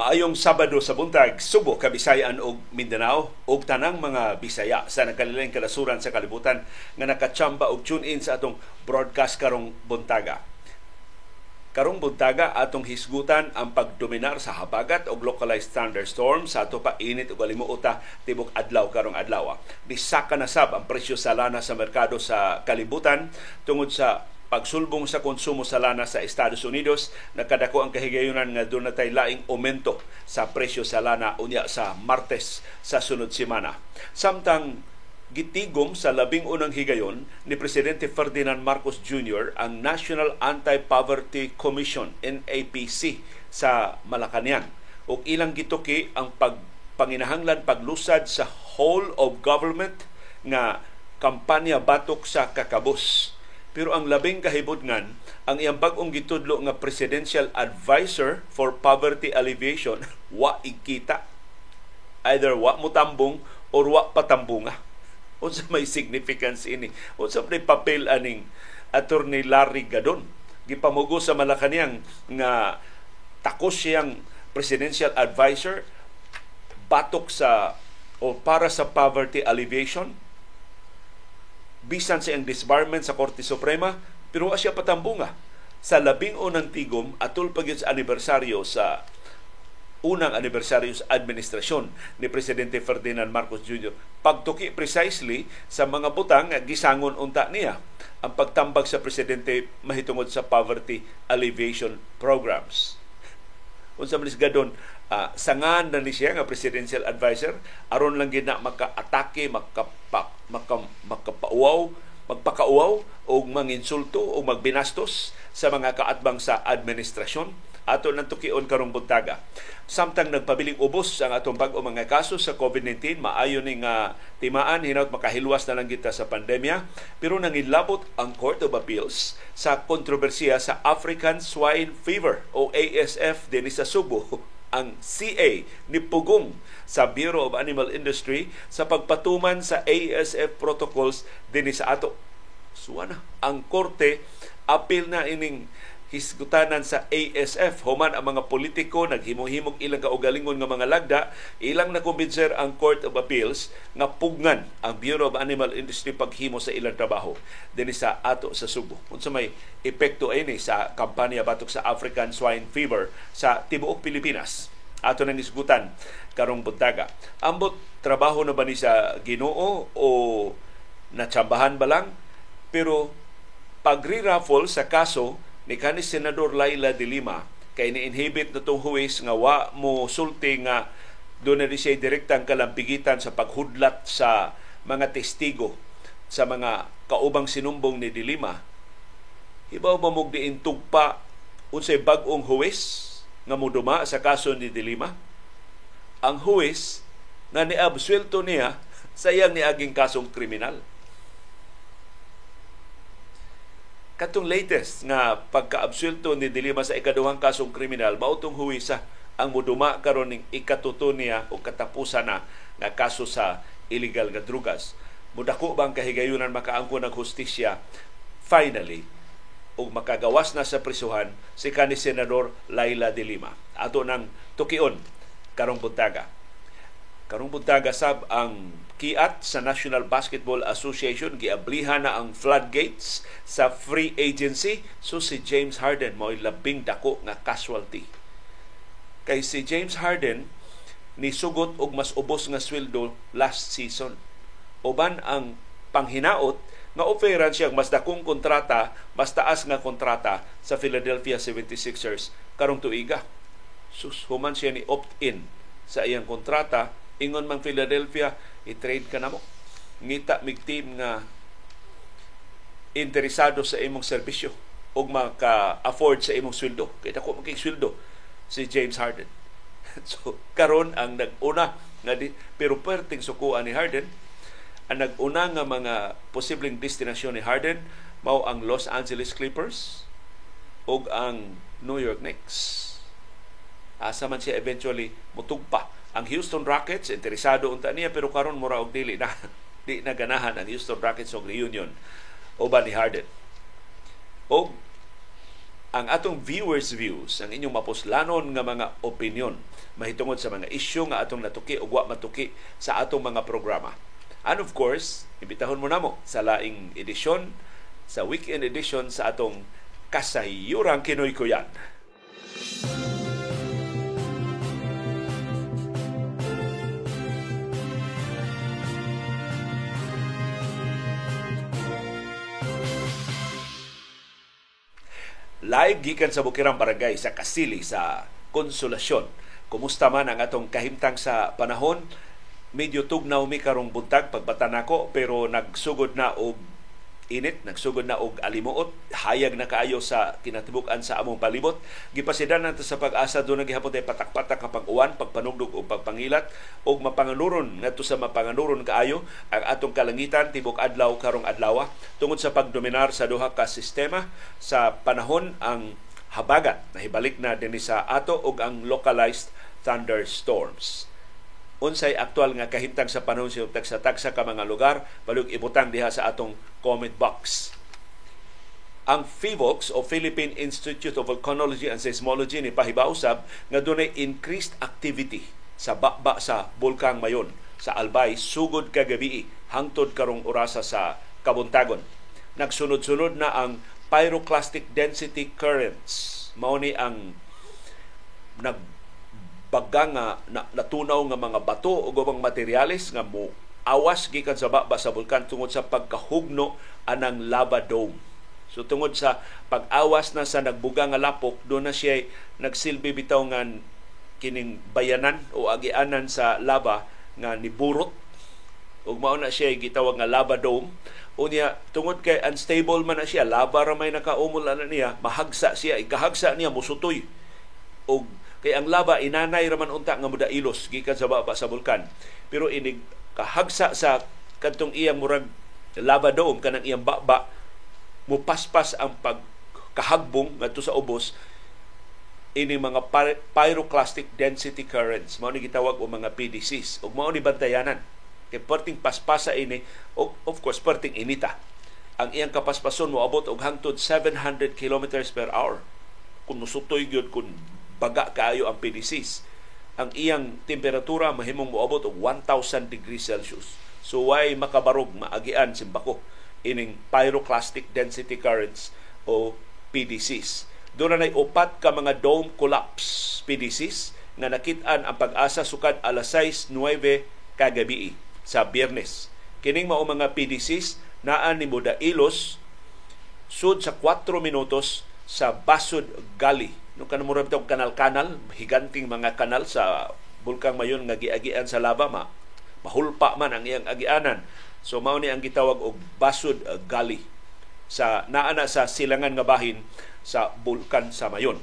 Maayong Sabado sa buntag, Subo, Kabisayan ug Mindanao ug tanang mga Bisaya sa nagkalilaing kalasuran sa kalibutan nga nakachamba og tune in sa atong broadcast karong buntaga. Karong buntaga atong hisgutan ang pagdominar sa habagat og localized thunderstorm sa ato pa init ug alimuota tibok adlaw karong adlaw. Bisaka na sab ang presyo sa lana sa merkado sa kalibutan tungod sa pagsulbong sa konsumo sa lana sa Estados Unidos nakadako ang kahigayunan nga natay laing aumento sa presyo sa lana unya sa Martes sa sunod semana. Samtang gitigom sa labing unang higayon ni Presidente Ferdinand Marcos Jr. ang National Anti-Poverty Commission NAPC sa Malacañang ug ilang gituki ang pagpanginahanglan paglusad sa whole of government nga kampanya batok sa kakabos pero ang labing kahibudngan, ang iyang bag-ong gitudlo nga Presidential Advisor for Poverty Alleviation, wa ikita. Either wa mutambong or wa patambunga. Unsa may significance ini? Unsa may papel aning Attorney Larry Gadon? Gipamugo sa Malacañang nga takos siyang presidential advisor batok sa o para sa poverty alleviation bisan sa iyang disbarment sa Korte Suprema, pero wa siya patambunga sa labing unang tigom atul pa sa anibersaryo sa unang anibersaryo sa administrasyon ni Presidente Ferdinand Marcos Jr. Pagtuki precisely sa mga butang gisangon unta niya ang pagtambag sa presidente mahitungod sa poverty alleviation programs. Unsa man gadon uh, sangan na ni siya nga presidential advisor aron lang gid na maka-atake, maka, maka, makapauwaw magpakauaw o manginsulto o magbinastos sa mga kaatbang sa administrasyon. Ato nang tukion karong buntaga. Samtang nagpabiling ubos ang atong bag-o mga kaso sa COVID-19, maayo ni nga timaan hinaut makahilwas na lang kita sa pandemya, pero nangilabot ang Court of Appeals sa kontrobersiya sa African Swine Fever o ASF din sa Subo ang CA ni Pugong sa Bureau of Animal Industry sa pagpatuman sa ASF protocols dinhi sa ato. Suwana ang korte apil na ining hisgutanan sa ASF human ang mga politiko naghimo-himog ilang kaugalingon nga mga lagda. Ilang nakumbinser ang Court of Appeals nga pugnan ang Bureau of Animal Industry paghimo sa ilang trabaho. Dinhi sa ato sa Subo. Unsa may epekto ini sa kampanya batok sa African Swine Fever sa tibuok Pilipinas. Ato nang isgutan karong buntaga. Ambot trabaho na ba ni sa Ginoo o natsambahan ba lang? Pero pagri-raffle sa kaso ni kanis Senador Laila de Lima kay ni-inhibit na itong huwis nga wa mo sulti nga doon na siya direktang kalampigitan sa paghudlat sa mga testigo sa mga kaubang sinumbong ni Dilima. Ibaw ba mo diin tugpa unsay bag-ong huwis nga muduma sa kaso ni Dilima? Ang huwis nga niabsuelto niya sa iyang niaging kasong kriminal. Katong latest nga pagkaabsulto ni Dilima sa ikaduhang kasong kriminal, mautong huwisa ang muduma karon ning ikatuto niya o katapusan na nga kaso sa illegal nga drugas. Mudako bang kahigayunan makaangko ng hustisya finally o makagawas na sa prisuhan si kani Senador Laila de Lima. Ato nang tukion karong buntaga. Karong buntaga sab ang kiat sa National Basketball Association giablihan na ang floodgates sa free agency. So si James Harden mo labing dako nga casualty. Kay si James Harden ni sugot og mas ubos nga sweldo last season. Uban ang panghinaot nga offeran siya mas dakong kontrata, mas taas nga kontrata sa Philadelphia 76ers karong tuiga. Sus, human siya ni opt-in sa iyang kontrata, ingon mang Philadelphia, i-trade ka na mo. Ngita mig team nga interesado sa imong serbisyo o maka-afford sa imong sweldo. Kaya ako maging sweldo si James Harden. so, karon ang nag-una nga di, pero perting sukuan ni Harden, ang nag-una nga mga posibleng destinasyon ni Harden mao ang Los Angeles Clippers ug ang New York Knicks. Asa man siya eventually mutugpa ang Houston Rockets interesado unta niya pero karon mura og dili na di na ganahan ang Houston Rockets og reunion uban ni Harden. O ang atong viewers views, ang inyong mapuslanon nga mga opinion mahitungod sa mga isyu nga atong natuki o wa matuki sa atong mga programa. And of course, imbitahon mo namo sa laing edisyon, sa weekend edition sa atong Kasayurang Kinoy Kuyan. Live gikan sa Bukirang Barangay sa Kasili sa Konsolasyon. Kumusta man ang atong kahimtang sa panahon? Medyo tugnaw mi karong buntag pagbata nako pero nagsugod na og init, nagsugod na og alimuot, hayag na kaayo sa kinatibuk-an sa among palibot. Gipasidan nato sa pag-asa do nagihapon tay patak-patak pag-uwan, pagpanugdog o pagpangilat og mapanganuron ngadto sa mapanganuron kaayo. Ang atong kalangitan tibok adlaw karong adlaw tungod sa pagdominar sa duha ka sistema sa panahon ang habagat. Nahibalik na dinhi sa ato og ang localized thunderstorms unsay aktual nga kahimtang sa panahon sa tagsa-tagsa ka mga lugar balog ibutang diha sa atong comment box ang FIVOX o Philippine Institute of Volcanology and Seismology ni pahibausab nga dunay increased activity sa bakba sa bulkang Mayon sa Albay sugod kagabi hangtod karong orasa sa Kabuntagon. Nagsunod-sunod na ang pyroclastic density currents. Mao ni ang nag bagang nga na, natunaw nga mga bato o gubang materyales nga mo awas gikan sa baba sa bulkan tungod sa pagkahugno anang lava dome. So tungod sa pag-awas na sa nagbuga nga lapok, doon na siya nagsilbi bitaw nga kining bayanan o agianan sa lava nga niburot. Ug mao na siya gitawag nga lava dome. Unya tungod kay unstable man na siya lava ra may nakaumol na niya mahagsa siya ikahagsa niya musutoy. Og Kay ang lava inanay raman unta nga muda ilos gikan sa baba sa bulkan. Pero inig kahagsa sa kadtong iyang murag lava dome kanang iyang baba mupaspas ang pagkahagbong ngadto sa ubos ini mga pyroclastic density currents. Mao ni gitawag og mga PDCs ug mao ni bantayanan. Kay perting paspasa ini og of course perting inita. Ang iyang kapaspason moabot og hangtod 700 kilometers per hour. Kung musutoy gyud kung baga kaayo ang PDCs. Ang iyang temperatura mahimong moabot og 1,000 degrees Celsius. So why makabarog maagian simbako ining pyroclastic density currents o PDCs. Doon na upat ka mga dome collapse PDCs nga nakit-an ang pag-asa sukad alas 6.9 kagabi sa Biyernes. Kining mao mga PDCs naan ni Muda Ilos sud sa 4 minutos sa Basud Gali no kanamura bitaw kanal-kanal higanting mga kanal sa bulkang mayon nga giagian sa lava ma mahulpa man ang iyang agianan. So mao ni ang gitawag og basud gali sa naana sa silangan nga bahin sa bulkan sa mayon.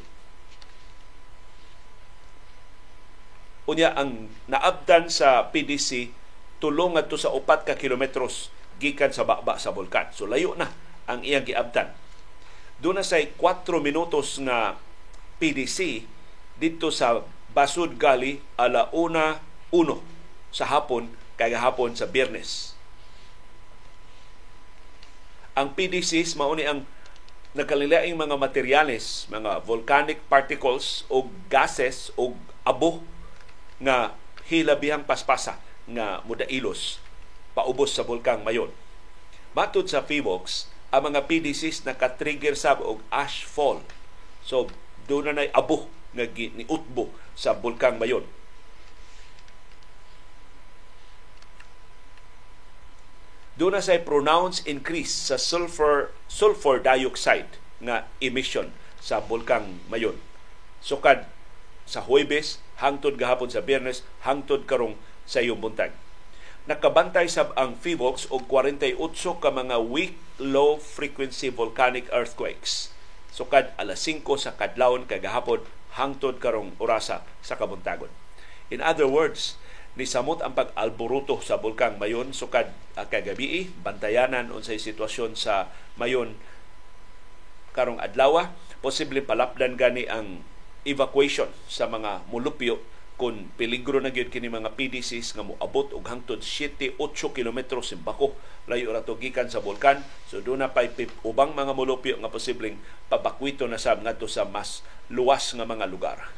Unya ang naabdan sa PDC tulong adto sa upat ka kilometros gikan sa baba sa bulkan. So layo na ang iyang giabdan. Doon na say 4 minutos nga PDC dito sa Basud Gali ala una uno sa hapon kay hapon sa Biyernes. Ang PDCs mao ni ang nakalilaing mga materyales, mga volcanic particles o gases o abo nga hilabihang paspasa nga mudailos paubos sa bulkang Mayon. Matod sa FIVOX, ang mga PDCs naka-trigger sab og ash fall. So doon na nay abo nga ni utbo sa bulkang Mayon. Doon na say pronounced increase sa sulfur sulfur dioxide nga emission sa bulkang Mayon. Sukad sa Huwebes hangtod gahapon sa Biyernes hangtod karong sa iyong buntag. Nakabantay sab ang FIVOX og 48 ka mga weak low frequency volcanic earthquakes sukad alas 5 sa kadlawon kagahapon hangtod karong orasa sa kabuntagon. In other words, ni samot ang pag-alboruto sa bulkang Mayon sukad kagabi bantayanan unsay sitwasyon sa Mayon karong adlaw posible palapdan gani ang evacuation sa mga mulupyo kung peligro na gyud kini mga PDCs nga moabot og hangtod 7-8 kilometro simbako layo ra to gikan sa bulkan so do na pay ubang mga molupyo nga posibleng pabakwito na sab ngadto sa mas luwas nga mga lugar.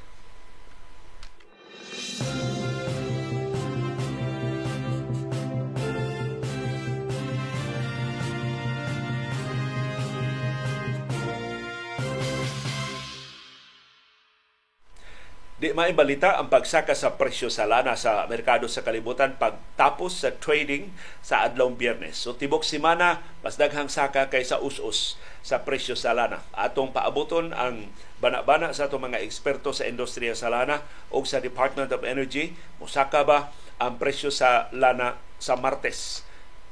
Di maibalita ang pagsaka sa presyo sa lana sa merkado sa kalibutan pagtapos sa trading sa adlong biyernes. So tibok semana mas daghang saka kaysa us-us sa presyo sa lana. Atong paaboton ang bana-bana sa atong mga eksperto sa industriya sa lana o sa Department of Energy. Musaka ba ang presyo sa lana sa Martes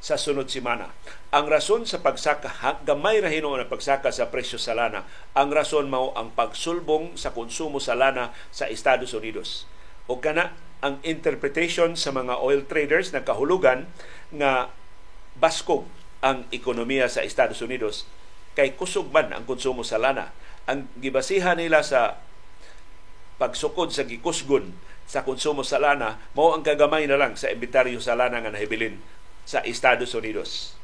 sa sunod semana. Ang rason sa pagsaka, gamay ra hinuon ang pagsaka sa presyo sa lana. Ang rason mao ang pagsulbong sa konsumo sa lana sa Estados Unidos. O kana ang interpretation sa mga oil traders nagkahulugan nga baskog ang ekonomiya sa Estados Unidos kay kusog man ang konsumo sa lana. Ang gibasihan nila sa pagsukod sa gikusgon sa konsumo sa lana mao ang kagamay na lang sa inventaryo sa lana nga nahibilin sa Estados Unidos.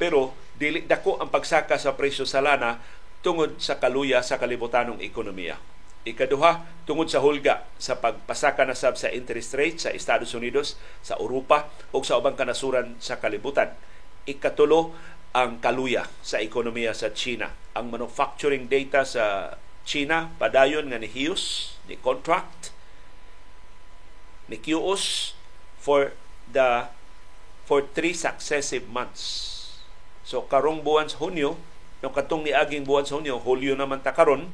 Pero dili dako ang pagsaka sa presyo sa lana tungod sa kaluya sa kalibutanong ekonomiya. Ikaduha, tungod sa hulga sa pagpasaka na sab sa interest rate sa Estados Unidos, sa Europa o sa ubang kanasuran sa kalibutan. Ikatulo, ang kaluya sa ekonomiya sa China. Ang manufacturing data sa China, padayon nga ni Hughes, ni Contract, ni QOS for the for three successive months So karong buwan sa Hunyo, yung katong ni aging buwan sa Hunyo, Hulyo naman ta karon,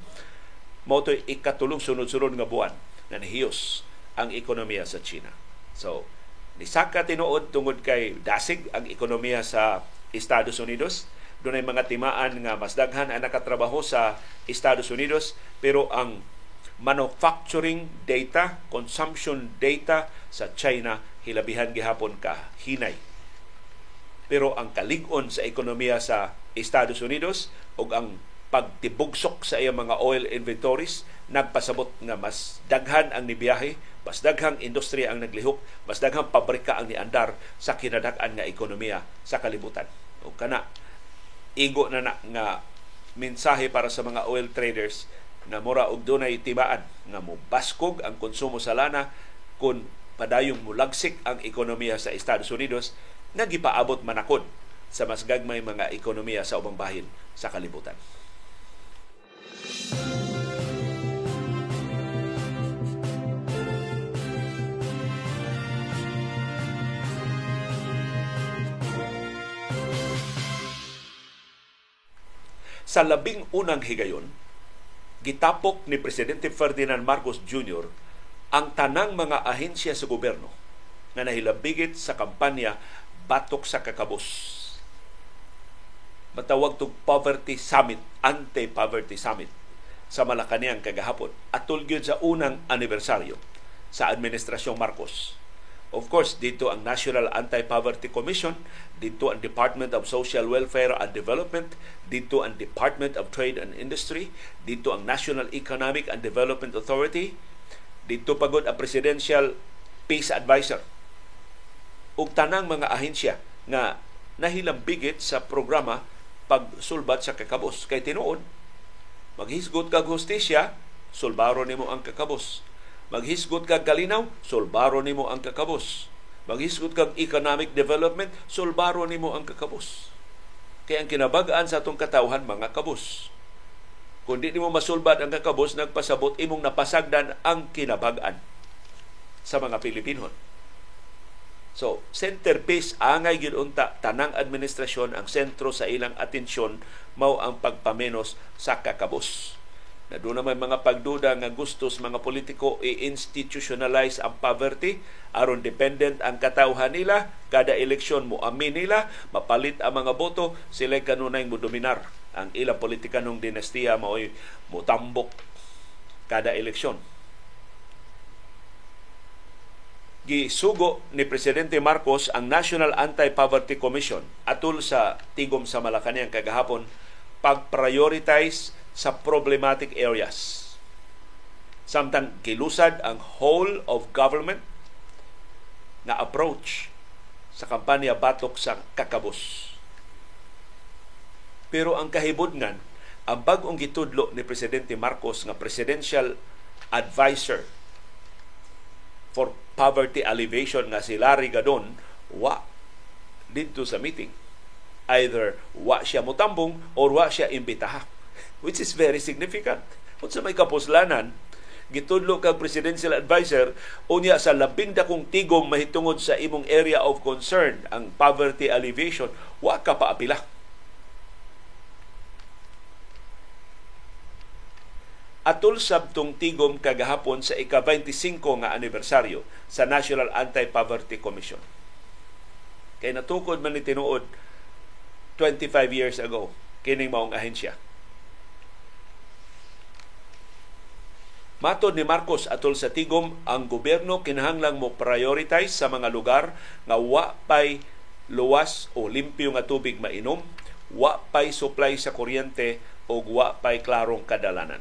mo to ikatulong sunod-sunod nga buwan na nahiyos ang ekonomiya sa China. So, nisaka tinuod tungod kay dasig ang ekonomiya sa Estados Unidos. Doon ay mga timaan nga mas daghan ang nakatrabaho sa Estados Unidos pero ang manufacturing data, consumption data sa China hilabihan gihapon ka hinay pero ang kalig-on sa ekonomiya sa Estados Unidos ug ang pagtibugsok sa iyang mga oil inventories nagpasabot nga mas daghan ang nibiyahe, mas daghang industriya ang naglihok, mas daghang pabrika ang niandar sa kinadak-an nga ekonomiya sa kalibutan. O kana igo na, na nga mensahe para sa mga oil traders na mura og dunay tibaan nga mobaskog ang konsumo sa lana kung padayong mulagsik ang ekonomiya sa Estados Unidos nga gipaabot manakod sa mas gagmay mga ekonomiya sa ubang bahin sa kalibutan. Sa labing unang higayon, gitapok ni Presidente Ferdinand Marcos Jr. ang tanang mga ahensya sa gobyerno na nahilabigit sa kampanya batok sa kakabos. Matawag tog Poverty Summit, Anti-Poverty Summit sa Malacanang kagahapon. Atol sa unang anibersaryo sa Administrasyong Marcos. Of course, dito ang National Anti-Poverty Commission, dito ang Department of Social Welfare and Development, dito ang Department of Trade and Industry, dito ang National Economic and Development Authority, dito pagod ang Presidential Peace Advisor. Ug tanang mga ahensya nga nahilambigit sa programa pagsulbat sa kakabos. Kay tinuod maghisgot kag hustisya sulbaro nimo ang kakabos. Maghisgot kag kalinaw sulbaro nimo ang kakabos. Maghisgot kag economic development sulbaro nimo ang kakabos. Kay ang kinabagaan sa atong katawhan mga kabos kung di nimo masulbad ang kakabos nagpasabot imong napasagdan ang kinabagaan sa mga Pilipinon So, centerpiece angay gyud tanang administrasyon ang sentro sa ilang atensyon mao ang pagpamenos sa kakabos. Na doon naman mga pagduda nga gustos mga politiko i-institutionalize ang poverty aron dependent ang katawhan nila kada eleksyon mo amin nila mapalit ang mga boto sila kanunay mo dominar ang ilang politikanong dinastiya mao'y mutambok kada eleksyon gisugo ni Presidente Marcos ang National Anti-Poverty Commission atul sa tigom sa Malacañang kagahapon pag-prioritize sa problematic areas. Samtang gilusad ang whole of government na approach sa kampanya batok sa kakabos. Pero ang kahibudngan, ang bagong gitudlo ni Presidente Marcos nga presidential advisor for poverty alleviation nga si Larry Gadon, wa dito sa meeting. Either wa siya mutambong or wa siya imbitaha. Which is very significant. Kung sa may kapuslanan, gitudlo kag presidential advisor unya sa labing dakong tigom mahitungod sa imong area of concern ang poverty alleviation wa ka paapila Atul sabtong tigom kagahapon sa ika-25 nga anibersaryo sa National Anti-Poverty Commission. Kay natukod man ni tinuod 25 years ago kining maong ahensya. Matod ni Marcos atol sa tigom ang gobyerno kinahanglang mo prioritize sa mga lugar nga wa pay luwas o limpyo nga tubig mainom, wa pay supply sa kuryente o wa pay klarong kadalanan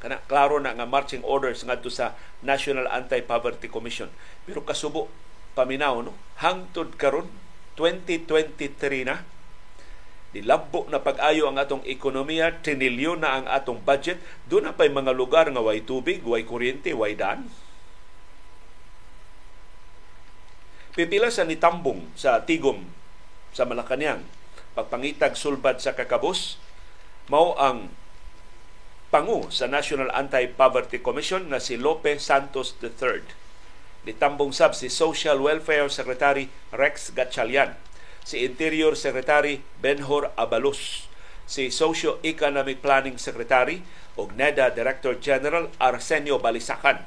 kana klaro na nga marching orders ngadto sa National Anti-Poverty Commission. Pero kasubo paminaw no? Hangtod karon 2023 na Dilabbo na pag-ayo ang atong ekonomiya, trinilyon na ang atong budget, doon na pa'y mga lugar nga way tubig, way kuryente, way dan. Pipila sa nitambong sa tigom sa Malacanang, pagpangitag sulbad sa kakabos, mao ang pangu sa National Anti-Poverty Commission na si Lope Santos III. Nitambong sab si Social Welfare Secretary Rex Gatchalian, si Interior Secretary Benhor Abalos, si Socio-Economic Planning Secretary ug NEDA Director General Arsenio Balisacan,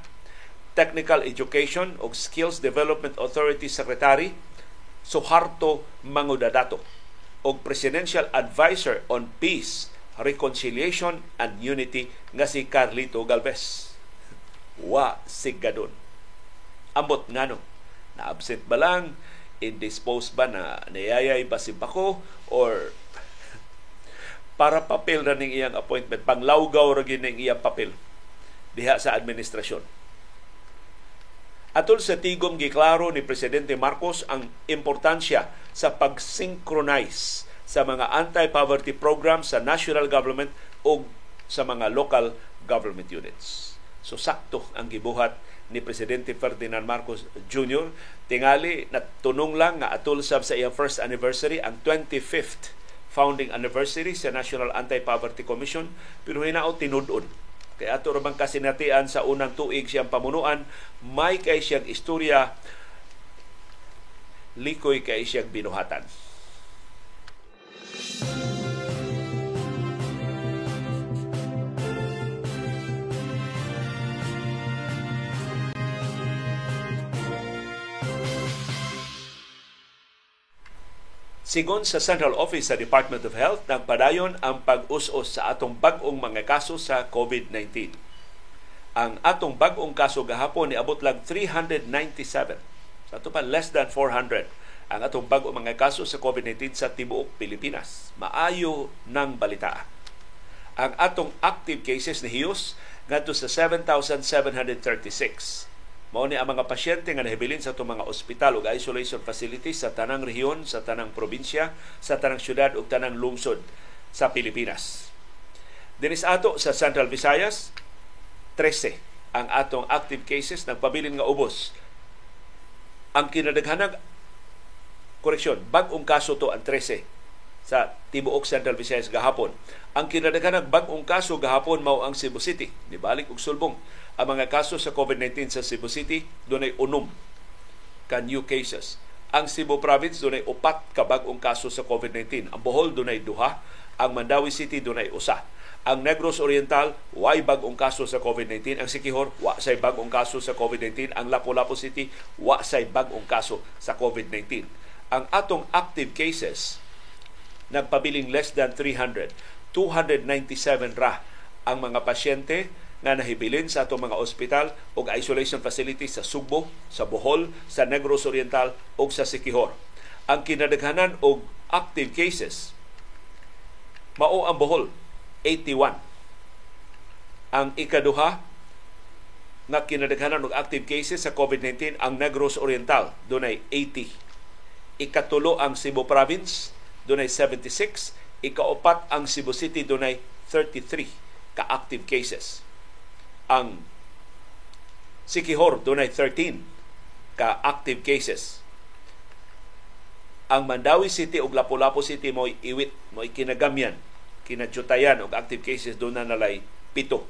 Technical Education ug Skills Development Authority Secretary Suharto Mangudadato ug Presidential Advisor on Peace Reconciliation and Unity nga si Carlito Galvez. Wa sigadon. Ambot ngano, na-absent ba lang, indisposed ba na niyayay ba si Bako or para papel na ning iyang appointment, panglawgaw ra ning iyang papel diha sa administrasyon. Atol sa tigom giklaro ni Presidente Marcos ang importansya sa pag-synchronize sa mga anti-poverty program sa national government o sa mga local government units. So sakto ang gibuhat ni Presidente Ferdinand Marcos Jr. Tingali na tunong lang nga atul sa iyang first anniversary ang 25th founding anniversary sa National Anti-Poverty Commission pero hinao tinudon kaya ato rabang kasinatian sa unang tuig siyang pamunuan may kay siyang istorya likoy kay siyang binuhatan Sigon sa Central Office sa Department of Health, nagpadayon ang pag-us-us sa atong bag-ong mga kaso sa COVID-19. Ang atong bag-ong kaso gahapon ni abot lang 397. Sa ito pa, less than 400 ang atong bag-ong mga kaso sa COVID-19 sa tibuok Pilipinas. Maayo ng balita. Ang atong active cases ni Hiyos ngadto sa 7,736 Mao ni ang mga pasyente nga nahibilin sa itong mga ospital ug isolation facilities sa tanang rehiyon, sa tanang probinsya, sa tanang syudad ug tanang lungsod sa Pilipinas. Dinis ato sa Central Visayas, 13 ang atong active cases nagpabilin nga ubos. Ang kinadaghanag koreksyon, bag-ong kaso to ang 13 sa tibuok Central Visayas gahapon. Ang kinadaghanag bag-ong kaso gahapon mao ang Cebu City, nibalik og sulbong ang mga kaso sa COVID-19 sa Cebu City, doon ay unom ka new cases. Ang Cebu Province, doon ay upat ka bagong kaso sa COVID-19. Ang Bohol, doon ay duha. Ang Mandawi City, doon ay usa. Ang Negros Oriental, way bagong kaso sa COVID-19. Ang Sikihor, wa say bagong kaso sa COVID-19. Ang Lapu-Lapu City, wa say bagong kaso sa COVID-19. Ang atong active cases, nagpabiling less than 300. 297 ra ang mga pasyente nga nahibilin sa atong mga ospital o isolation facilities sa Sugbo, sa Bohol, sa Negros Oriental o sa Sikihor. Ang kinadaghanan og active cases mao ang Bohol 81. Ang ikaduha nga kinadaghanan og active cases sa COVID-19 ang Negros Oriental dunay 80 ikatulo ang Cebu Province dunay 76 ikaupat ang Cebu City dunay 33 ka active cases. Ang Sikihor dunay 13 ka active cases. Ang Mandawi City ug Lapu-Lapu City mo iwit mo kinagamyan kinadyutayan og active cases doon na nalay pito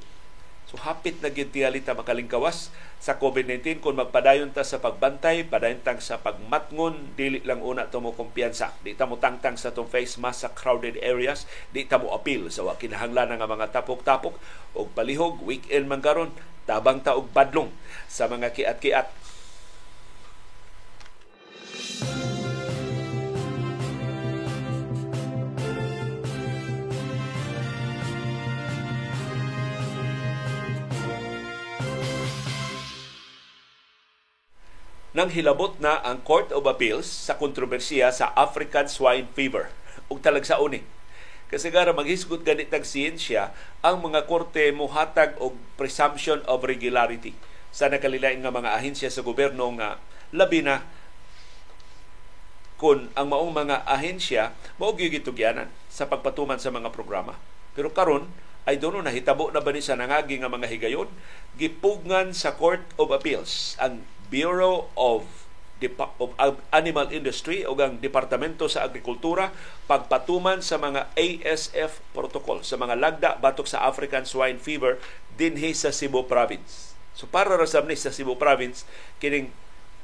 So hapit na gyud ta makalingkawas sa COVID-19 kung magpadayon ta sa pagbantay, padayon tang sa pagmatngon, dili lang una to mo kumpiyansa. Di ta mo tangtang sa tong face mask sa crowded areas, di ta mo appeal sa wa kinahanglan nga mga tapok-tapok og palihog weekend man karon tabang ta og badlong sa mga kiat-kiat nang hilabot na ang Court of Appeals sa kontrobersiya sa African Swine Fever ug talagsa uni. Kasi gara maghisgot ganit ang siyensya, ang mga korte muhatag og presumption of regularity sa nakalilain nga mga ahensya sa gobyerno nga labi na kung ang maong mga ahensya mao gitugyanan sa pagpatuman sa mga programa. Pero karon ay doon na hitabo na ba ni sa nangagi nga mga higayon gipugnan sa Court of Appeals ang Bureau of of Animal Industry o ang Departamento sa Agrikultura pagpatuman sa mga ASF protocol sa mga lagda batok sa African Swine Fever dinhi sa Cebu Province. So para ra sa Cebu Province kining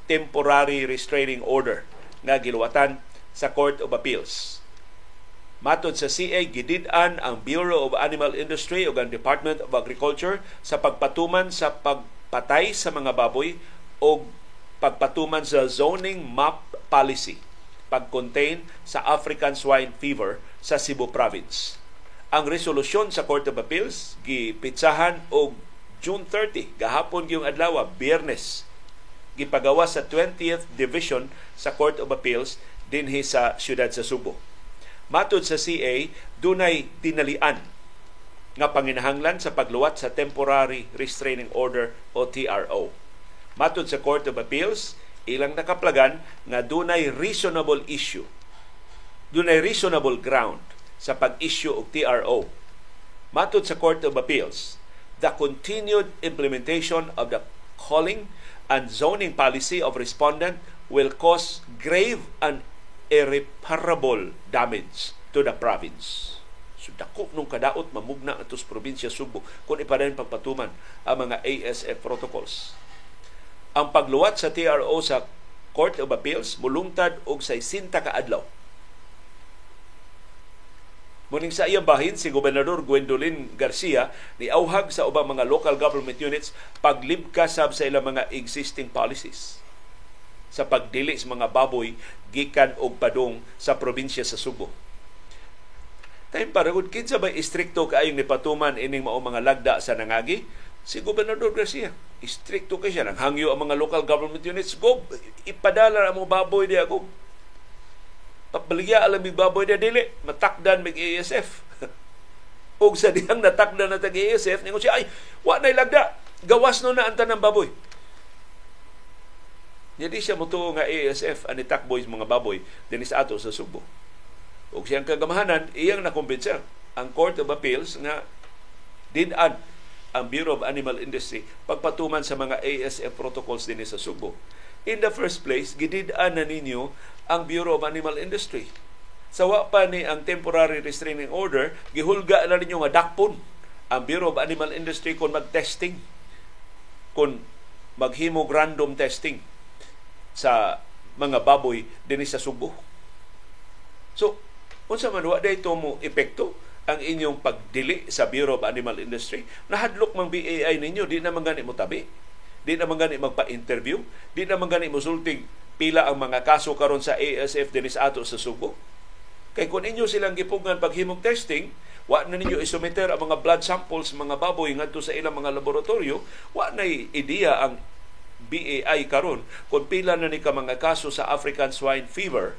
temporary restraining order nga giluwatan sa Court of Appeals. Matod sa CA, gidid-an ang Bureau of Animal Industry o ang Department of Agriculture sa pagpatuman sa pagpatay sa mga baboy o pagpatuman sa zoning map policy pag-contain sa African swine fever sa Cebu province. Ang resolusyon sa Court of Appeals gipitsahan og June 30 gahapon gyung adlaw Biyernes gipagawa sa 20th Division sa Court of Appeals dinhi sa siyudad sa Subo. Matod sa CA, dunay tinalian nga panginahanglan sa pagluwat sa Temporary Restraining Order o TRO. Matod sa Court of Appeals, ilang nakaplagan nga dunay reasonable issue. Dunay reasonable ground sa pag-issue og TRO. Matod sa Court of Appeals, the continued implementation of the calling and zoning policy of respondent will cause grave and irreparable damage to the province. So dako nung kadaot mamugna atos probinsya Subo kung ipadayon pagpatuman ang mga ASF protocols ang pagluwat sa TRO sa Court of Appeals mulungtad og sa sinta ka adlaw. Muning sa iyang bahin, si Gobernador Gwendolyn Garcia ni auhag sa ubang mga local government units paglibkas sab sa ilang mga existing policies sa pagdili sa mga baboy gikan og padong sa probinsya sa Subo. Tayo paragod kinsa ba istrikto kaayong nipatuman ining mao mga lagda sa nangagi? Si Gobernador Garcia Istrikto kay siya. Nanghangyo ang mga local government units. Go, ipadala ang mga baboy diya. Go. Pabaligya alam yung baboy diya dili. Matakdan mag ASF. o sa diyang natakdan na tag ASF, ningon siya, ay, wa na ilagda. Gawas no na ang tanang baboy. Hindi siya muto nga ASF ani takboy mga baboy din sa ato sa Subo. O siyang kagamahanan, iyang nakumbinser ang Court of Appeals nga dinan ang Bureau of Animal Industry pagpatuman sa mga ASF protocols din sa Subo. In the first place, gididaan na ninyo ang Bureau of Animal Industry. Sawa pa ni ang temporary restraining order, gihulga na ninyo nga dakpon ang Bureau of Animal Industry kung mag-testing, kung maghimog random testing sa mga baboy din sa Subo. So, unsa man wa day mo epekto ang inyong pagdili sa Bureau of Animal Industry. Nahadlok mang BAI ninyo, di naman gani mo tabi. Di naman gani magpa-interview. Di naman gani mo sultig pila ang mga kaso karon sa ASF dinis ato sa Subo. Kay kung inyo silang gipugan paghimog testing, wa na ninyo isumiter ang mga blood samples mga baboy ngadto sa ilang mga laboratorio, wa na ideya ang BAI karon kung pila na ni ka mga kaso sa African swine fever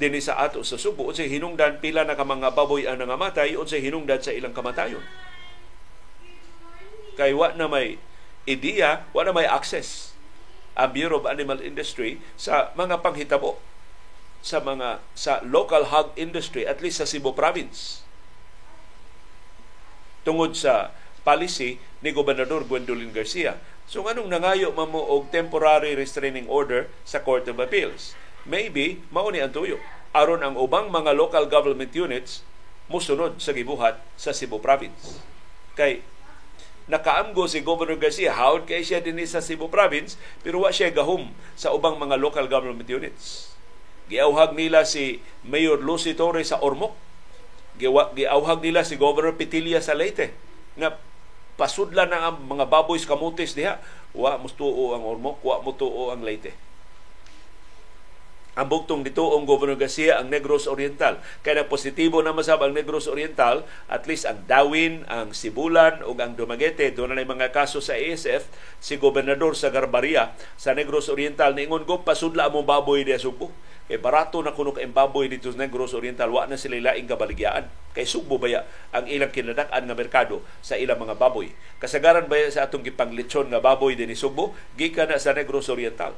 dinhi sa ato sa Subo unsay hinungdan pila na ka mga baboy ang nangamatay unsay hinungdan sa ilang kamatayon kay wa na may ideya wala may access ang Bureau of Animal Industry sa mga panghitabo sa mga sa local hog industry at least sa Cebu province tungod sa policy ni Gobernador Gwendolyn Garcia. So anong nangayo mamo og temporary restraining order sa Court of Appeals? Maybe mao ni ang tuyo aron ang ubang mga local government units musunod sa gibuhat sa Cebu province. Kay nakaamgo si Governor Garcia hawd kay siya dinhi sa Cebu province pero wa siya gahum sa ubang mga local government units. Giauhag nila si Mayor Lucy Torres sa Ormoc. Giauhag nila si Governor Pitilla sa Leyte nga pasudlan na ang mga baboy kamutis diha wa mustuo ang Ormoc, wa mutuo ang Leyte ang bugtong dito ang Governor Garcia ang Negros Oriental. Kaya na positibo na masab ang Negros Oriental, at least ang Dawin, ang Sibulan ug ang Dumaguete, doon na mga kaso sa ASF, si Gobernador sa Garbaria sa Negros Oriental, ningon ko, pasudla mo baboy di Subo. Kay barato na kuno ka baboy dito sa Negros Oriental, wa na sila laing kabaligyan. Kay Subo baya ang ilang kinadak-an nga merkado sa ilang mga baboy. Kasagaran baya sa atong gipanglitsyon nga baboy din ni Subo, gikan na sa Negros Oriental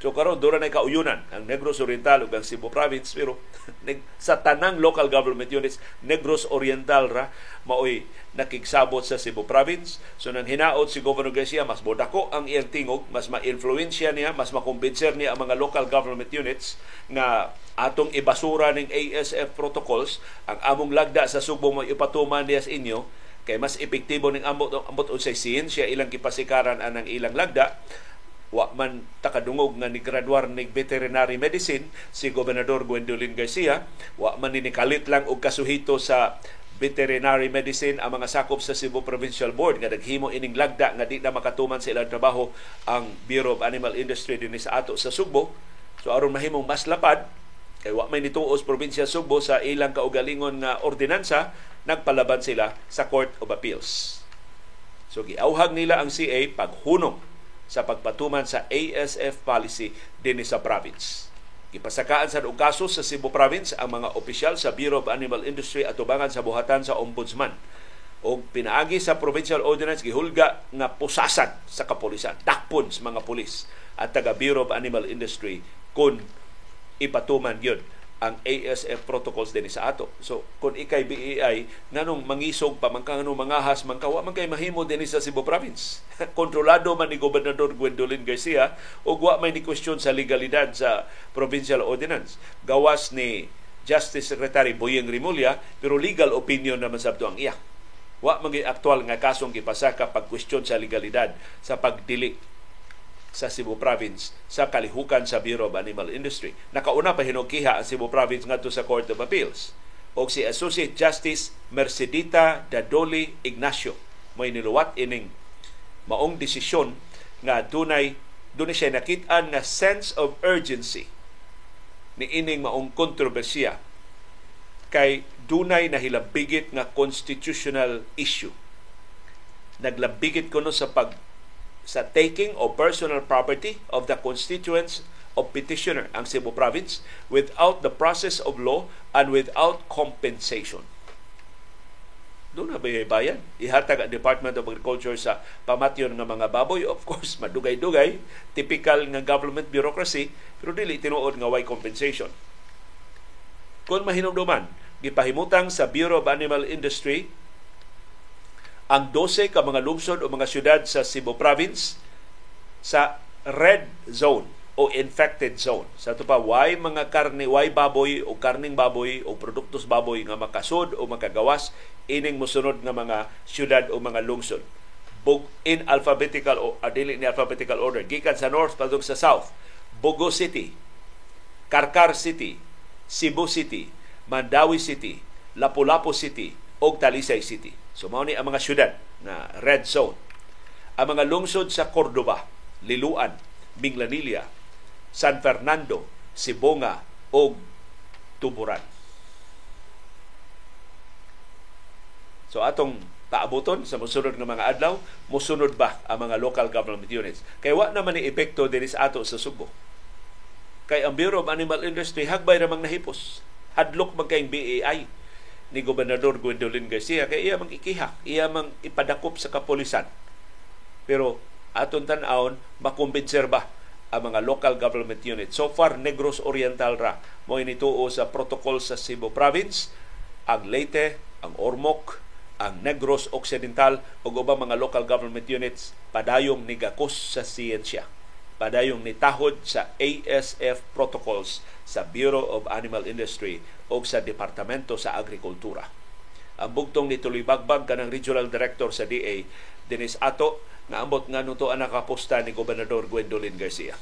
So karon dura na kauyunan ang Negros Oriental ug ang Cebu Province pero sa tanang local government units Negros Oriental ra maoy nakigsabot sa Cebu Province. So nang hinaot si Governor Garcia mas bodako ang iyang tingog, mas ma-influensya niya, mas makumbinser niya ang mga local government units nga atong ibasura ning ASF protocols. Ang among lagda sa Subo mo ipatuman niya sa inyo kay mas epektibo ning ambot ambot unsay siyensya ilang kipasikaran anang ilang lagda wa man takadungog nga ni graduar ni veterinary medicine si Gobernador Gwendolyn Garcia wa man ni kalit lang og kasuhito sa veterinary medicine ang mga sakop sa Cebu Provincial Board. Nga naghimo ining lagda nga di na makatuman sa ilang trabaho ang Bureau of Animal Industry dinhi sa ato sa Subo so aron mahimong mas lapad kay wa may nituos probinsya Subo sa ilang kaugalingon nga ordinansa nagpalaban sila sa Court of Appeals. So giauhag nila ang CA paghunong sa pagpatuman sa ASF policy dinhi sa province. Gipasakaan sa og kaso sa Cebu Province ang mga opisyal sa Bureau of Animal Industry at tubangan sa buhatan sa Ombudsman o pinaagi sa provincial ordinance gihulga nga pusasan sa kapulisan, dakpon sa mga pulis at taga Bureau of Animal Industry kung ipatuman yun ang ASF protocols din sa ato. So, kung ikay BEI, nanong mangisog pa, man kanong mangahas, man kawa, man kay mahimo din sa Cebu Province. Kontrolado man ni Gobernador Gwendolyn Garcia o wa may ni question sa legalidad sa provincial ordinance. Gawas ni Justice Secretary Boyeng Rimulya, pero legal opinion naman sabto ang iya. Wa maging aktual nga kasong gipasaka pag question sa legalidad sa pagdili sa Cebu Province sa kalihukan sa Bureau of Animal Industry. Nakauna pa hinugkiha ang Cebu Province ngadto sa Court of Appeals o si Associate Justice Mercedita Dadoli Ignacio may niluwat ining maong desisyon nga dunay dunay siya nakit-an nga sense of urgency ni ining maong kontrobersiya kay dunay nahilabigit nga constitutional issue naglabigit kuno sa pag sa taking of personal property of the constituents of petitioner ang Cebu Province without the process of law and without compensation. Doon na ba bayan? Ihatag ang Department of Agriculture sa pamatyon ng mga baboy. Of course, madugay-dugay. Typical ng government bureaucracy. Pero dili tinuod nga why compensation. Kung mahinumduman, gipahimutang sa Bureau of Animal Industry ang 12 ka mga lungsod o mga syudad sa Cebu Province sa red zone o infected zone. Sa ito pa, why mga karne, why baboy o karning baboy o produktos baboy nga makasod o makagawas ining musunod nga mga syudad o mga lungsod. Bug in alphabetical o adili ni alphabetical order. Gikan sa north padung sa south. Bogo City, Karkar City, Cebu City, Mandawi City, Lapu-Lapu City, o Talisay City. So mao ni ang mga syudad na red zone. Ang mga lungsod sa Cordoba, Liluan, Minglanilla, San Fernando, Sibonga o Tuburan. So atong paabuton sa musunod ng mga adlaw, musunod ba ang mga local government units? Kay wa naman ni epekto din sa ato sa Subo. Kay ang Bureau of Animal Industry hagbay ramang nahipos. Hadlok man kayong BAI ni Gobernador Gwendolyn Garcia kay iya mang ikiha, iya mang ipadakop sa kapolisan. Pero aton tan-aon makumbinser ba ang mga local government unit. So far, Negros Oriental ra mo inituo sa protocol sa Cebu Province, ang Leyte, ang Ormoc, ang Negros Occidental ug ubang mga local government units padayong nigakos sa siyensya. Padayong nitahod sa ASF protocols sa Bureau of Animal Industry o sa Departamento sa Agrikultura. Ang bugtong ni Tulibagbag kanang Regional Director sa DA, Dennis Ato, nga ambot nga nuto ang nakaposta ni Gobernador Gwendolyn Garcia.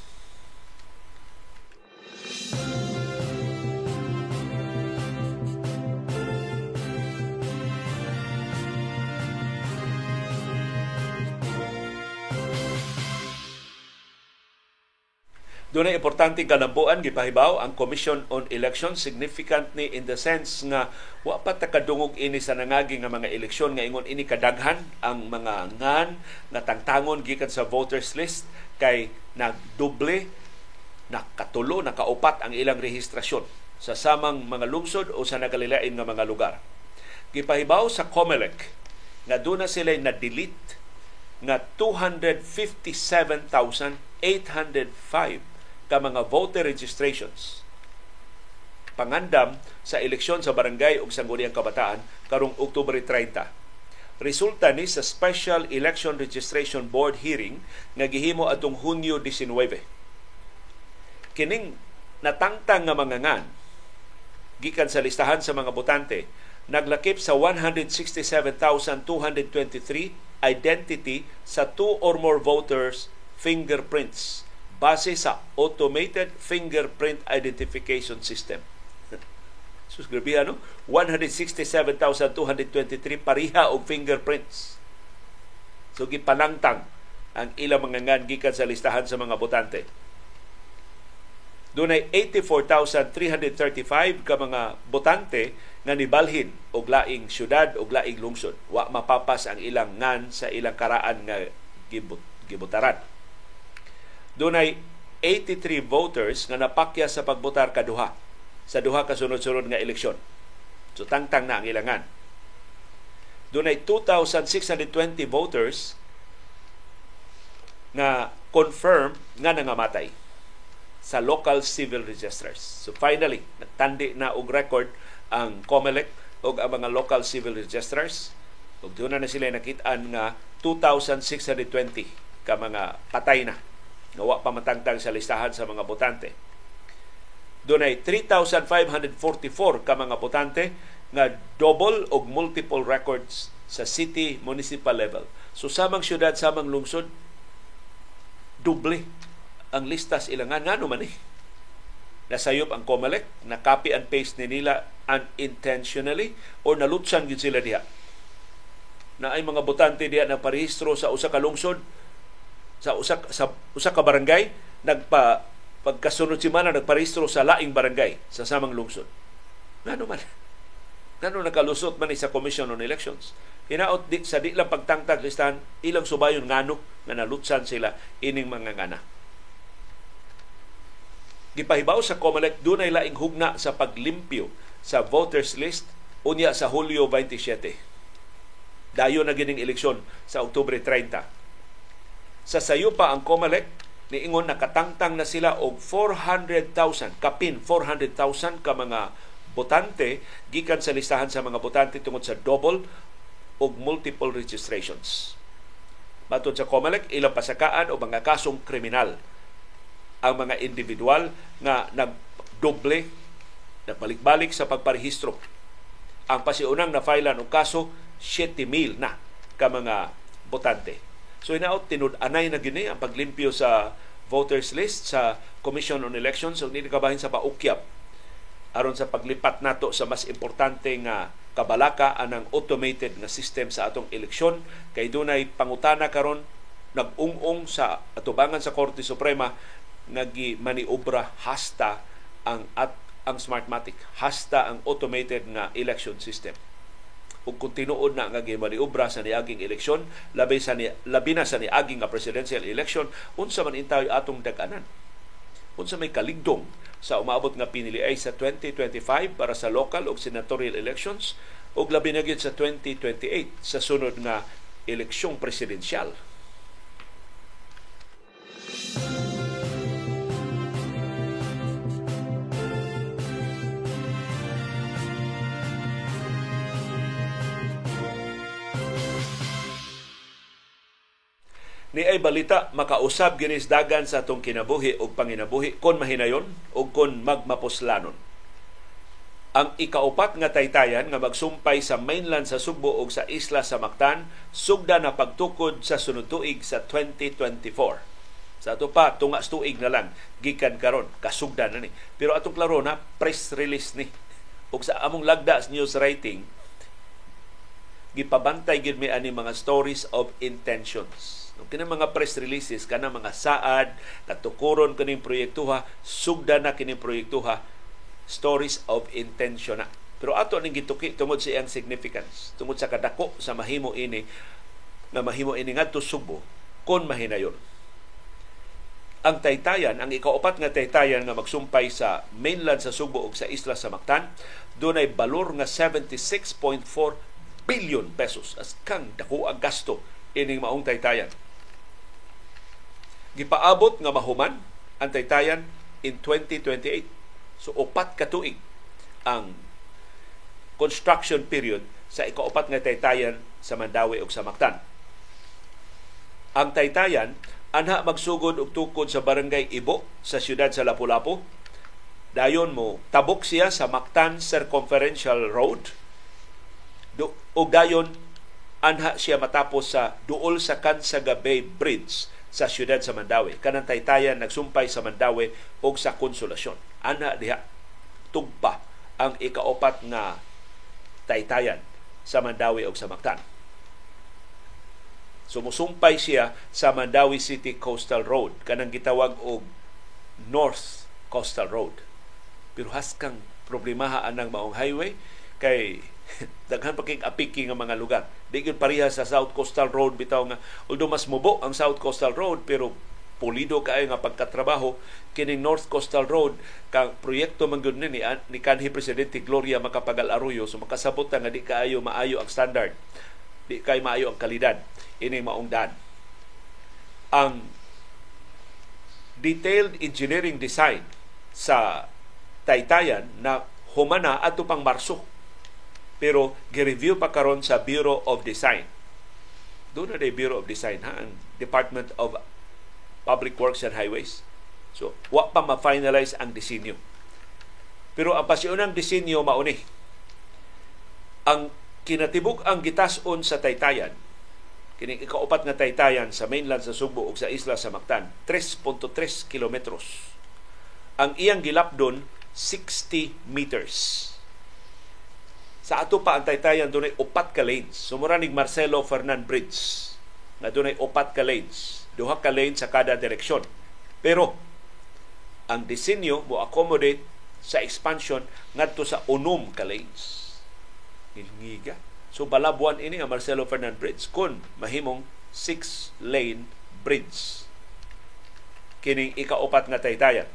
Doon ay importante kalambuan gipahibaw ang Commission on Elections significant ni in the sense nga wa pa ta kadungog ini sa nangagi nga mga eleksyon nga ingon ini kadaghan ang mga ngan nga tangtangon gikan sa voters list kay nagdoble nakatulo nakaupat ang ilang rehistrasyon sa samang mga lungsod o sa nagalilain nga mga lugar. Gipahibaw sa COMELEC nga doon na sila na-delete nga 257,805 ka mga voter registrations pangandam sa eleksyon sa barangay ug sangguniang kabataan karong Oktubre 30. Resulta ni sa Special Election Registration Board hearing nga gihimo atong Hunyo 19. Kining natangtang nga mga ngan gikan sa listahan sa mga botante naglakip sa 167,223 identity sa two or more voters fingerprints base sa Automated Fingerprint Identification System. Sus, grabe ano? 167,223 pariha og fingerprints. So, gipanangtang ang ilang mga ngan gikan sa listahan sa mga botante. Doon ay 84,335 ka mga botante nga nibalhin og laing syudad og laing lungsod. Wa mapapas ang ilang ngan sa ilang karaan nga gibutaran dunay 83 voters nga napakya sa pagbotar kaduha sa duha ka sunod-sunod nga eleksyon. So tangtang na ang ilangan. Dunay 2,620 voters nga confirm nga nangamatay sa local civil registers. So finally, nagtandi na og record ang COMELEC o ang mga local civil registers. Ug doon na sila nakitaan nga 2,620 ka mga patay na nga pa matangtang sa listahan sa mga botante. Doon ay 3,544 ka mga botante nga double o multiple records sa city municipal level. So samang syudad, samang lungsod, duble ang listas ilangan nga man eh. Nasayop ang COMELEC, na copy and paste ni nila unintentionally or nalutsan gid sila diha. Na ay mga botante diha na parehistro sa usa ka lungsod, sa usa sa usa ka barangay nagpa pagkasunod si mana nagparehistro sa laing barangay sa samang lungsod. Ngano man? Ngano nakalusot man sa Commission on Elections? Hinaot di, sa di lang pagtangtag listahan ilang subayon ngano nga nalutsan sila ining mga ngana. Gipahibaw sa COMELEC dunay laing hugna sa paglimpyo sa voters list unya sa Hulyo 27. Dayo na gining eleksyon sa Oktubre 30 sa sayo pa ang COMELEC niingon nakatangtang na sila og 400,000 kapin 400,000 ka mga botante gikan sa listahan sa mga botante tungod sa double og multiple registrations. Matod sa COMELEC, ilang pasakaan o mga kasong kriminal ang mga individual nga nagdoble, nagbalik-balik sa pagparehistro. Ang pasiunang na filean og kaso, 7,000 na ka mga botante. So hinaot tinud-anay na gini ang paglimpyo sa voters list sa Commission on Elections. So, kabahin sa paukyap aron sa paglipat nato sa mas importante nga kabalaka anang automated nga system sa atong eleksyon. Kay dunay pangutana karon nag-ung-ung sa atubangan sa Korte Suprema nagi maniobra hasta ang at ang Smartmatic hasta ang automated nga election system ug kung tinuod na nga gimaniobra sa niaging eleksyon labi sa ni, labi na sa niaging nga presidential election unsa man intaw atong dag-anan? Unsa may kaligdong sa umabot nga pinili ay sa 2025 para sa local ug senatorial elections ug labi na sa 2028 sa sunod nga eleksyong presidensyal ni ay balita makausab ginis dagan sa atong kinabuhi o panginabuhi kon mahinayon o kon magmapuslanon. Ang ikaupat nga taytayan nga magsumpay sa mainland sa Subo o sa isla sa Mactan sugda na pagtukod sa sunod tuig sa 2024. Sa ato pa, tungas tuig na lang, gikan karon kasugda na ni. Pero atong klaro na, press release ni. O sa among lagda news writing, gipabantay gid mi ani mga stories of intentions kini mga press releases kana mga saad natukuron kining proyektuha sugda na kining proyektuha stories of intention na pero ato ning gituki tungod sa iyang significance tungod sa kadako sa mahimo ini na mahimo ini ngadto Subo kon mahinayon. Ang taytayan, ang ikaupat nga taytayan nga magsumpay sa mainland sa Subo ug sa isla sa Mactan, doon ay balor nga 76.4 billion pesos as kang dako ang gasto ining maong taytayan gipaabot nga mahuman ang taytayan in 2028. So upat ka tuig ang construction period sa ikaupat nga taytayan sa Mandawi ug sa Mactan. Ang taytayan anha magsugod og tukod sa barangay Ibo sa siyudad sa Lapu-Lapu. Dayon mo tabok siya sa Mactan Circumferential Road. Do, og dayon anha siya matapos sa duol sa Kansaga Bay Bridge sa siyudad sa Mandawi. Kanang taytayan nagsumpay sa Mandawi o sa konsolasyon. Ana diha tugpa ang ikaapat nga taytayan sa Mandawi o sa Mactan. Sumusumpay siya sa Mandawi City Coastal Road, kanang gitawag og North Coastal Road. Pero haskang problemaha anang maong highway kay daghan pa kay apiki nga mga lugar. Di gyud pareha sa South Coastal Road bitaw nga although mas mubo ang South Coastal Road pero pulido kaayo nga pagkatrabaho kining North Coastal Road. Kang proyekto man gyud ni ni kanhi presidente Gloria Macapagal Arroyo so makasabot nga di kaayo maayo ang standard. Di kay maayo ang kalidad. Ini maong dan ang detailed engineering design sa Taytayan na humana ato pang Marso pero gi-review pa karon sa Bureau of Design. Doon na Bureau of Design ha, ang Department of Public Works and Highways. So, wa pa ma-finalize ang disenyo. Pero ang pasyonang disenyo mauni. Ang kinatibuk ang gitason sa Taytayan, kining ikaupat nga Taytayan sa mainland sa Subo ug sa isla sa Mactan, 3.3 kilometros. Ang iyang gilapdon 60 meters sa ato pa ang taytayan dunay upat ka lanes. Sumuranig Marcelo Fernan Bridge na dunay upat ka lanes. Duha ka lanes sa kada direksyon. Pero ang disenyo mo accommodate sa expansion ngadto sa unom ka lanes. Ilngiga. So balabuan ini ang Marcelo Fernan Bridge kun mahimong six lane bridge kining ikaupat nga taytayan.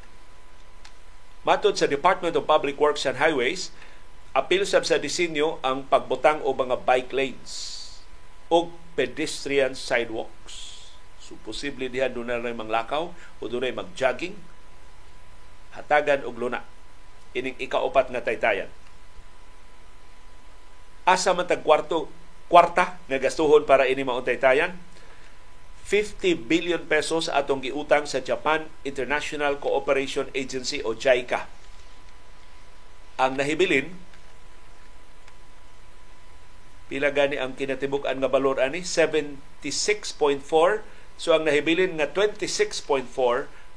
Matod sa Department of Public Works and Highways, Apil sab sa disenyo ang pagbutang o mga bike lanes o pedestrian sidewalks. So posible diha doon na rin manglakaw o doon na mag-jogging. Hatagan og luna. Ining ikaupat nga taytayan. Asa man tag kwarto, kwarta nga gastuhon para ini maong taytayan? 50 billion pesos atong giutang sa Japan International Cooperation Agency o JICA. Ang nahibilin pila gani ang kinatibuk-an nga balor ani? 76.4 so ang nahibilin nga 26.4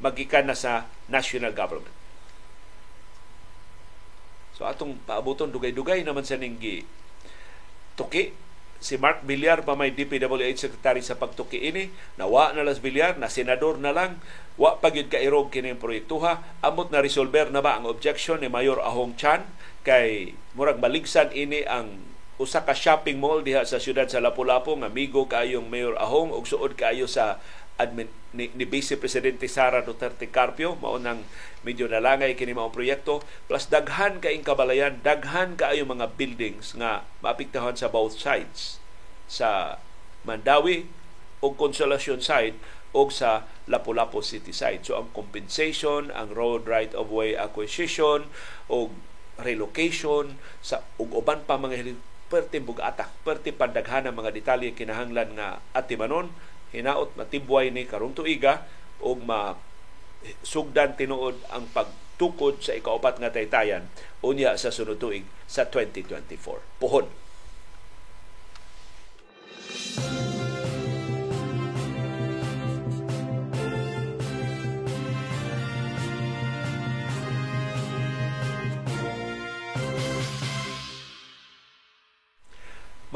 magikan na sa national government. So atong paabuton dugay-dugay naman sa ninggi tuki. Si Mark Villar pa may DPWH secretary sa pagtuki ini. Nawa na las Villar na senador na lang. Wa pa gyud ka irog kini proyektuha amot na resolver na ba ang objection ni Mayor Ahong Chan? Kay murag baligsan ini ang usa ka shopping mall diha sa siyudad sa Lapu-Lapu nga amigo kaayong Mayor Ahong ug suod kaayo sa admin ni, ni Vice Presidente Sara Duterte Carpio mao nang medyo nalangay kini mao proyekto plus daghan kaing kabalayan daghan kaayo mga buildings nga maapektuhan sa both sides sa Mandawi o Consolacion side o sa Lapu-Lapu City side. So ang compensation, ang road right of way acquisition o relocation sa ug uban pa mga perti bugata, perti pandaghan mga detalye kinahanglan nga atimanon hinaot matibway ni karong tuiga og ma sugdan tinuod ang pagtukod sa ikaupat nga taytayan unya sa sunod tuig sa 2024. Puhon.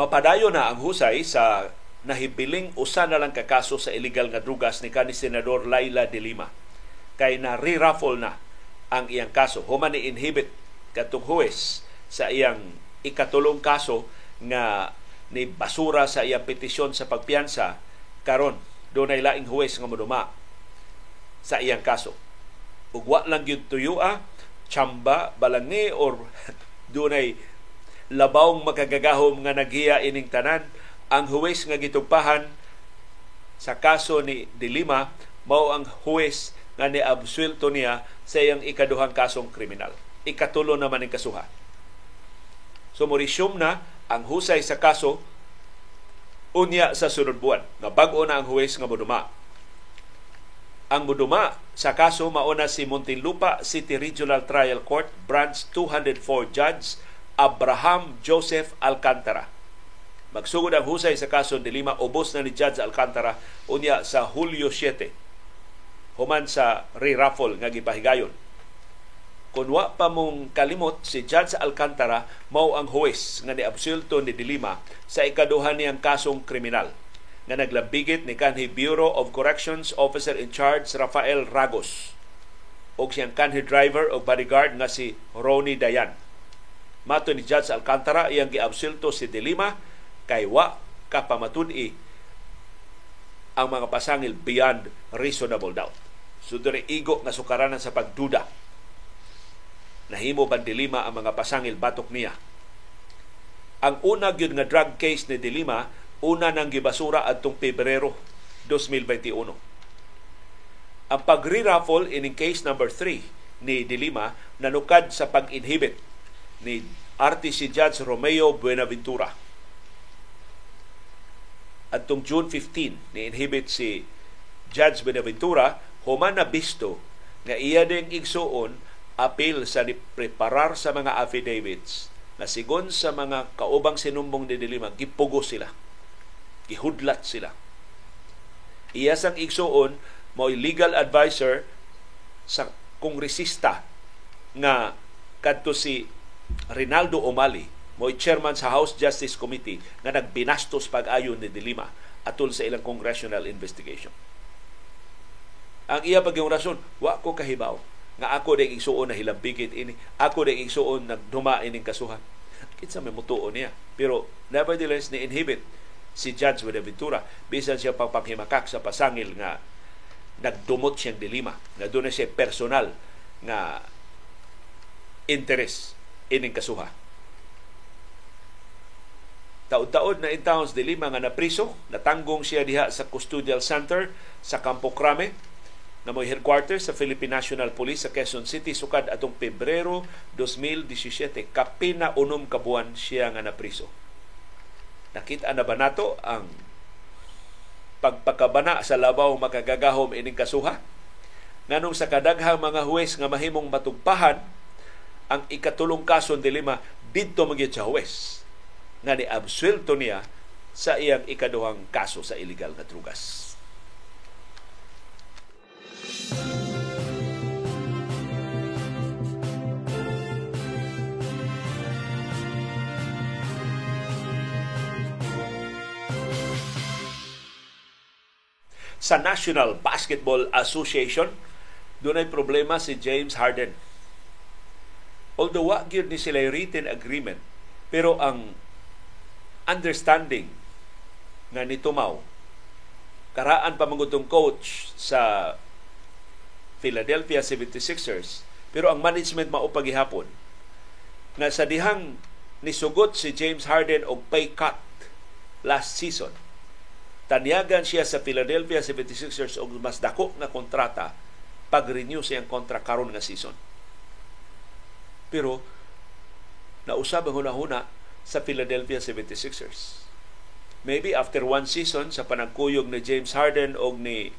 Mapadayo na ang husay sa nahibiling usa na lang kakaso sa illegal nga drugas ni kani Senador Laila de Lima. Kay na re-raffle na ang iyang kaso. Human ni inhibit katong huwes sa iyang ikatulong kaso nga ni basura sa iyang petisyon sa pagpiyansa karon dunay laing huwes nga moduma sa iyang kaso. Ug wa lang gyud tuyua, chamba, balangi or dunay labawng makagagahom nga naghiya ining tanan ang huwes nga gitugpahan sa kaso ni Dilima mao ang huwes nga ni absuelto niya sa iyang ikaduhang kasong kriminal. Ikatulo naman ang kasuha. So morisyum na ang husay sa kaso unya sa sunod buwan nga bag-o na ang huwes nga moduma. Ang moduma sa kaso mauna si Muntinlupa City Regional Trial Court Branch 204 Judge Abraham Joseph Alcantara. Magsugod ang husay sa kaso ni Lima ubos na ni Judge Alcantara unya sa Hulyo 7 human sa re-raffle nga gipahigayon. Kung wa pa mong kalimot si Judge Alcantara mao ang huwes nga niabsulto ni Dilima sa ikaduha niyang kasong kriminal nga naglabigit ni kanhi Bureau of Corrections Officer in Charge Rafael Ragos o siyang kanhi driver o bodyguard nga si Ronnie Dayan Mato ni Judge Alcantara iyang giabsulto si Delima kay wa kapamatud-i ang mga pasangil beyond reasonable doubt. So dere igo nga sukaranan sa pagduda. Nahimo ba Delima ang mga pasangil batok niya? Ang una gyud nga drug case ni Delima una nang gibasura adtong Pebrero 2021. Ang pagre-raffle ining case number 3 ni Delima nanukad sa pag-inhibit ni RTC Judge Romeo Buenaventura. At tong June 15, ni-inhibit si Judge Buenaventura, human na bisto nga iya ding igsuon apil sa preparar sa mga affidavits na sigon sa mga kaubang sinumbong ni Dilima, gipugo sila. Gihudlat sila. Iya sang igsuon mo legal advisor sa kongresista nga kadto si Rinaldo Omali, mo'y chairman sa House Justice Committee nga nagbinastos pag-ayon ni Dilima atol sa ilang congressional investigation. Ang iya pag rason, wa ko kahibaw nga ako ding igsuon na hilambigit ini, ako ding igsuon nagduma ining kasuhan. Kitsa may mutuon niya. Pero nevertheless, ni-inhibit si Judge Buenaventura bisan siya pagpanghimakak sa pasangil nga nagdumot siyang dilima nga doon na siya personal nga interes ining kasuha. Taod-taod na in towns de Lima nga napriso, natanggong siya diha sa custodial center sa Campo Crame na may headquarters sa Philippine National Police sa Quezon City sukad atong Pebrero 2017 kapina unom kabuan siya nga napriso. Nakita na ba nato ang pagpakabana sa labaw makagagahom ining kasuha? Nganong sa kadaghang mga huwes nga mahimong matugpahan ang ikatulong kaso ni Lima didto magyud sa huwes nga ni absuelto niya sa iyang ikaduhang kaso sa illegal nga drugas. Sa National Basketball Association, doon ay problema si James Harden Although wa gyud ni sila written agreement, pero ang understanding nga ni Tumaw, karaan pa mangutong coach sa Philadelphia 76ers, pero ang management mao pagihapon na sa dihang nisugot si James Harden og pay cut last season. Tanyagan siya sa Philadelphia 76ers og mas dako nga kontrata pag-renew siyang kontra karon nga season pero nausab ang hunahuna sa Philadelphia 76ers. maybe after one season sa panagkuyog ni James Harden o ni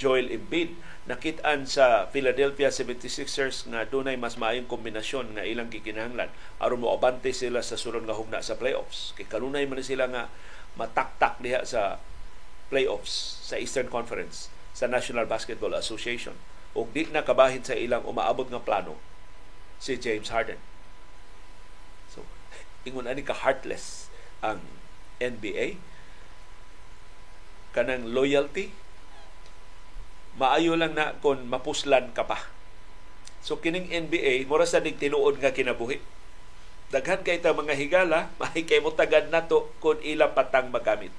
Joel Embiid nakitaan sa Philadelphia 76ers nga dunay mas maayong kombinasyon nga ilang gikinahanglan aron mo abante sila sa sunod nga hugna sa playoffs. Kay kanunay man sila nga mataktak diha sa playoffs sa Eastern Conference sa National Basketball Association. Ug di na kabahin sa ilang umaabot nga plano si James Harden so ingon ani ka heartless ang NBA kanang loyalty maayo lang na kung mapuslan ka pa. So kining NBA, mura sa tinuod nga kinabuhi. Daghan kay ta mga higala, mahi kay mo tagad nato kung ila patang magamit.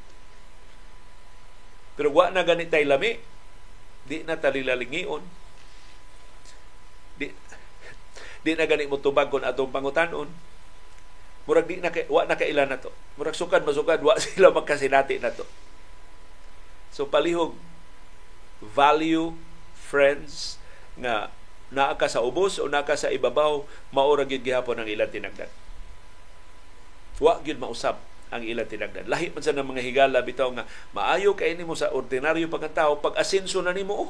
Pero wa na ganit tay lami. Di na talilalingion. Di, di na ganit mo tubag kung atong pangutanon. Murag di na wa na kailan na to. Murag sukad masukad, wa sila magkasinati na to. So palihog value friends nga naa ka sa ubos o naa ka sa ibabaw maura gyud gihapon ang ilang tinagdan wa gyud mausab ang ilang tinagdan lahi man sa mga higala bitaw nga maayo kay nimo sa ordinaryo pagkatao pag asenso na nimo oh.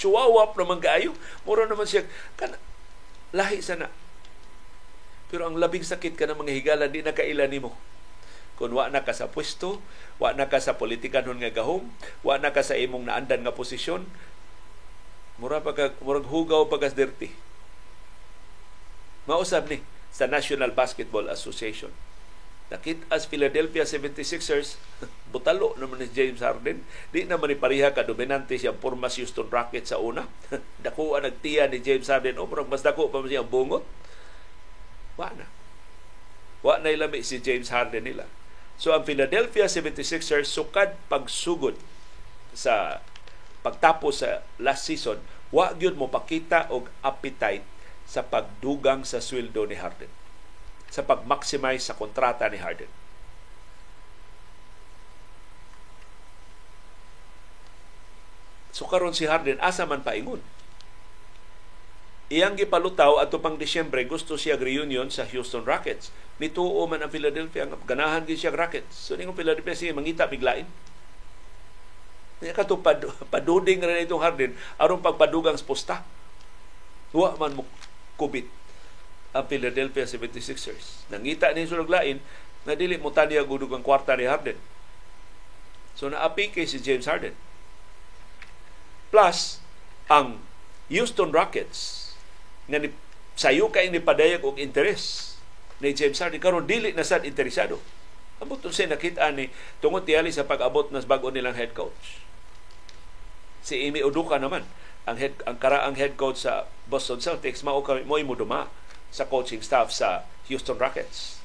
chuwawap naman kaayo mura naman siya kan lahi sana pero ang labing sakit ka ng mga higala di na kaila nimo kung wa na ka sa pwesto, wa na ka sa politikanon nga gahom, wa na ka sa imong naandan nga posisyon, mura pa ka, murag hugaw pagkas dirty. Mausab ni sa National Basketball Association. Nakit as Philadelphia 76ers, butalo naman ni James Harden. Di naman ni pariha ka dominante siya formas Houston Rockets sa una. dako ang nagtiya ni James Harden. O, oh, mas dako pa siya bungot. Wa na. Wa na ilami si James Harden nila. So ang Philadelphia 76ers sukad pagsugod sa pagtapos sa last season, wa gyud mo pakita og appetite sa pagdugang sa sweldo ni Harden. Sa pag-maximize sa kontrata ni Harden. So karon si Harden asa man paingon Iyang gipalutaw ato pang Disyembre gusto siya reunion sa Houston Rockets. Nituo man ang Philadelphia nga ganahan gyud siya Rockets. So ning Philadelphia siya mangita biglain. Niya kato pad, paduding ra itong Harden aron pagpadugang posta. Wa man mo kubit ang Philadelphia 76ers. Nangita ni sulog lain na dili mo taniya gudug ang kwarta ni Harden. So naapi kay si James Harden. Plus, ang Houston Rockets nga ni, sayo kay ni padayag og interes ni James Harden karon dili na sad interesado abot siya nakita ni tungod tiyali sa pag-abot nas bag-o nilang head coach si Amy Uduka naman ang head ang karaang head coach sa Boston Celtics mao kami mo mo duma sa coaching staff sa Houston Rockets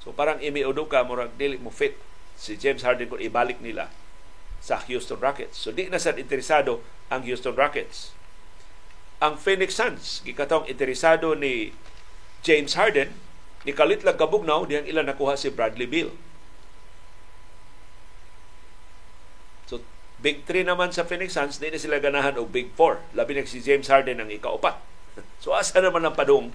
so parang Amy Uduka murag dili mo fit si James Harden kung ibalik nila sa Houston Rockets so di na sad interesado ang Houston Rockets ang Phoenix Suns gikatong interesado ni James Harden ni kalit lang kabugnaw diyang ilan nakuha si Bradley Beal. So Big 3 naman sa Phoenix Suns, di na sila ganahan og Big 4. Labi na si James Harden ang ikaupat. so asa naman ang padung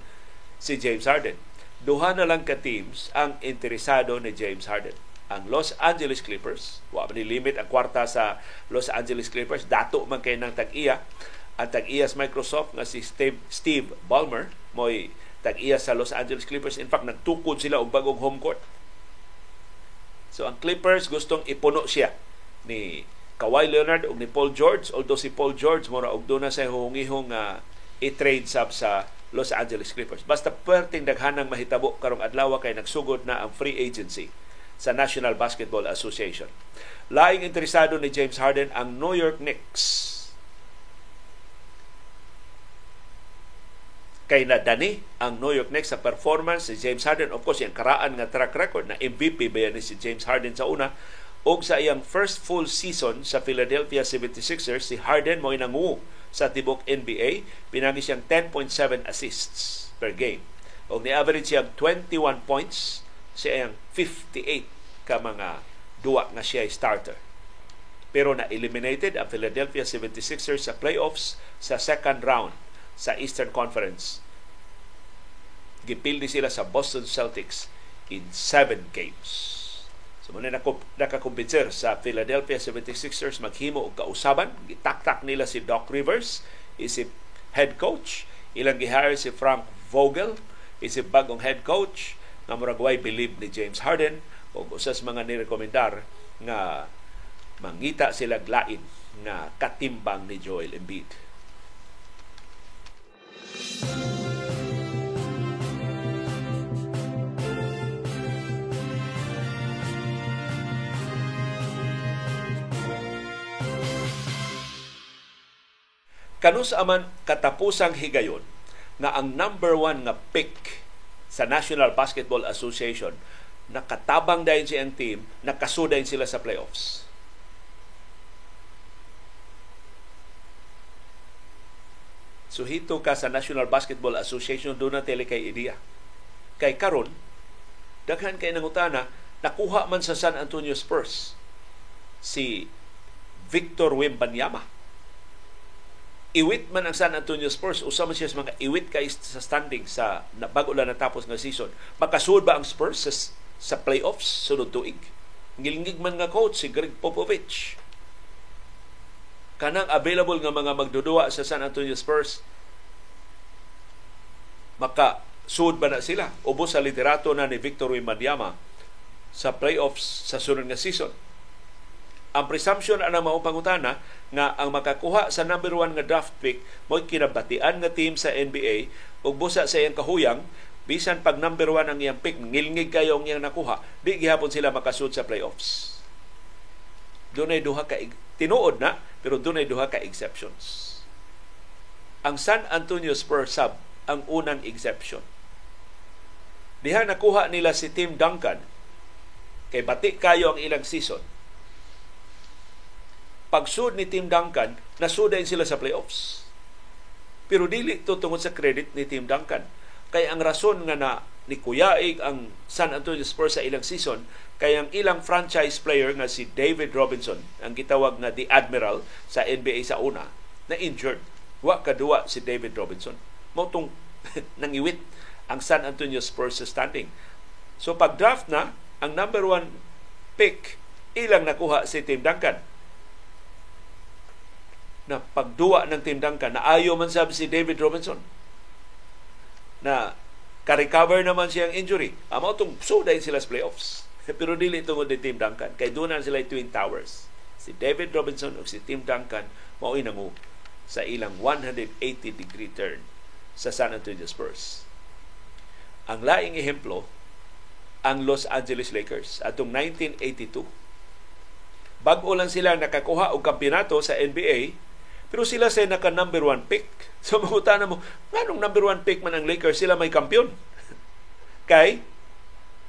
si James Harden? Duha na lang ka teams ang interesado ni James Harden. Ang Los Angeles Clippers, wa ni limit ang kwarta sa Los Angeles Clippers, dato man kay nang tag-iya ang tag-iyas Microsoft nga si Steve, Steve Ballmer mo'y tag-iyas sa Los Angeles Clippers. In fact, nagtukod sila og bagong home court. So ang Clippers gustong ipuno siya ni Kawhi Leonard ug ni Paul George although si Paul George mura og doon na sa hungihong uh, i-trade sub sa Los Angeles Clippers. Basta perting daghanang mahitabo karong adlaw kay nagsugod na ang free agency sa National Basketball Association. Laing interesado ni James Harden ang New York Knicks kay nadani ang New York Knicks sa performance si James Harden. Of course, yung karaan nga track record na MVP ba ni si James Harden sa una. O sa iyang first full season sa Philadelphia 76ers, si Harden mo nangu sa tibok NBA. Pinagi siyang 10.7 assists per game. O ni-average siyang 21 points sa iyang 58 ka mga duwa nga siya starter. Pero na-eliminated ang Philadelphia 76ers sa playoffs sa second round sa Eastern Conference. Gipildi sila sa Boston Celtics in seven games. So muna nakakumbinser sa Philadelphia 76ers maghimo og kausaban. Gitaktak nila si Doc Rivers, isip head coach. Ilang gihire si Frank Vogel, isip bagong head coach nga murag way believe ni James Harden o usas mga nirekomendar nga mangita sila lain nga katimbang ni Joel Embiid. Kanus aman katapusang higayon nga ang number one nga pick sa National Basketball Association nakatabang dayon siyang team, nakasudayin sila sa playoffs. So hito ka sa National Basketball Association doon na tele kay ideya. Kay karon daghan kay nangutana nakuha man sa San Antonio Spurs si Victor Wembanyama iwit man ang San Antonio Spurs usa man siya sa mga iwit kay sa standing sa bago lang natapos nga season. Makasud ba ang Spurs sa, sa playoffs? Sunod tuig. Ngilingig man nga coach si Greg Popovich. Kanang available nga mga magdudua sa San Antonio Spurs maka sud ba na sila? Ubos sa literato na ni Victor Wembanyama sa playoffs sa sunod nga season ang presumption ana mao pangutana nga ang makakuha sa number one nga draft pick mo kinabatian nga team sa NBA ug busa sa iyang kahuyang bisan pag number one ang iyang pick. Ngilngig kayo ang iyang nakuha. Di gihapon sila makasud sa playoffs. Dunay duha ka tinuod na pero dunay duha ka exceptions. Ang San Antonio Spurs sub ang unang exception. Diha nakuha nila si Tim Duncan. Kay bati kayo ang ilang season pagsud ni Tim Duncan, nasudayin sila sa playoffs. Pero dili to tungod sa credit ni Tim Duncan. Kay ang rason nga na ni Kuyaig ang San Antonio Spurs sa ilang season kay ang ilang franchise player nga si David Robinson ang gitawag nga the Admiral sa NBA sa una na injured. Wa kadua si David Robinson. Mao tong nangiwit ang San Antonio Spurs sa standing. So pag draft na, ang number one pick ilang nakuha si Tim Duncan na pagduwa ng Duncan na ayo man sabi si David Robinson na ka-recover naman siyang injury. Amo tong so dahil sila sa playoffs. Pero dili tungod ni Team Duncan. Kay doon na sila Twin Towers. Si David Robinson o si Team Duncan mao mo sa ilang 180 degree turn sa San Antonio Spurs. Ang laing ehemplo ang Los Angeles Lakers atong 1982. Bago lang sila nakakuha og kampeonato sa NBA, pero sila sa naka number one pick. So mahuta na mo, nganong number one pick man ang Lakers, sila may kampiyon. Kay,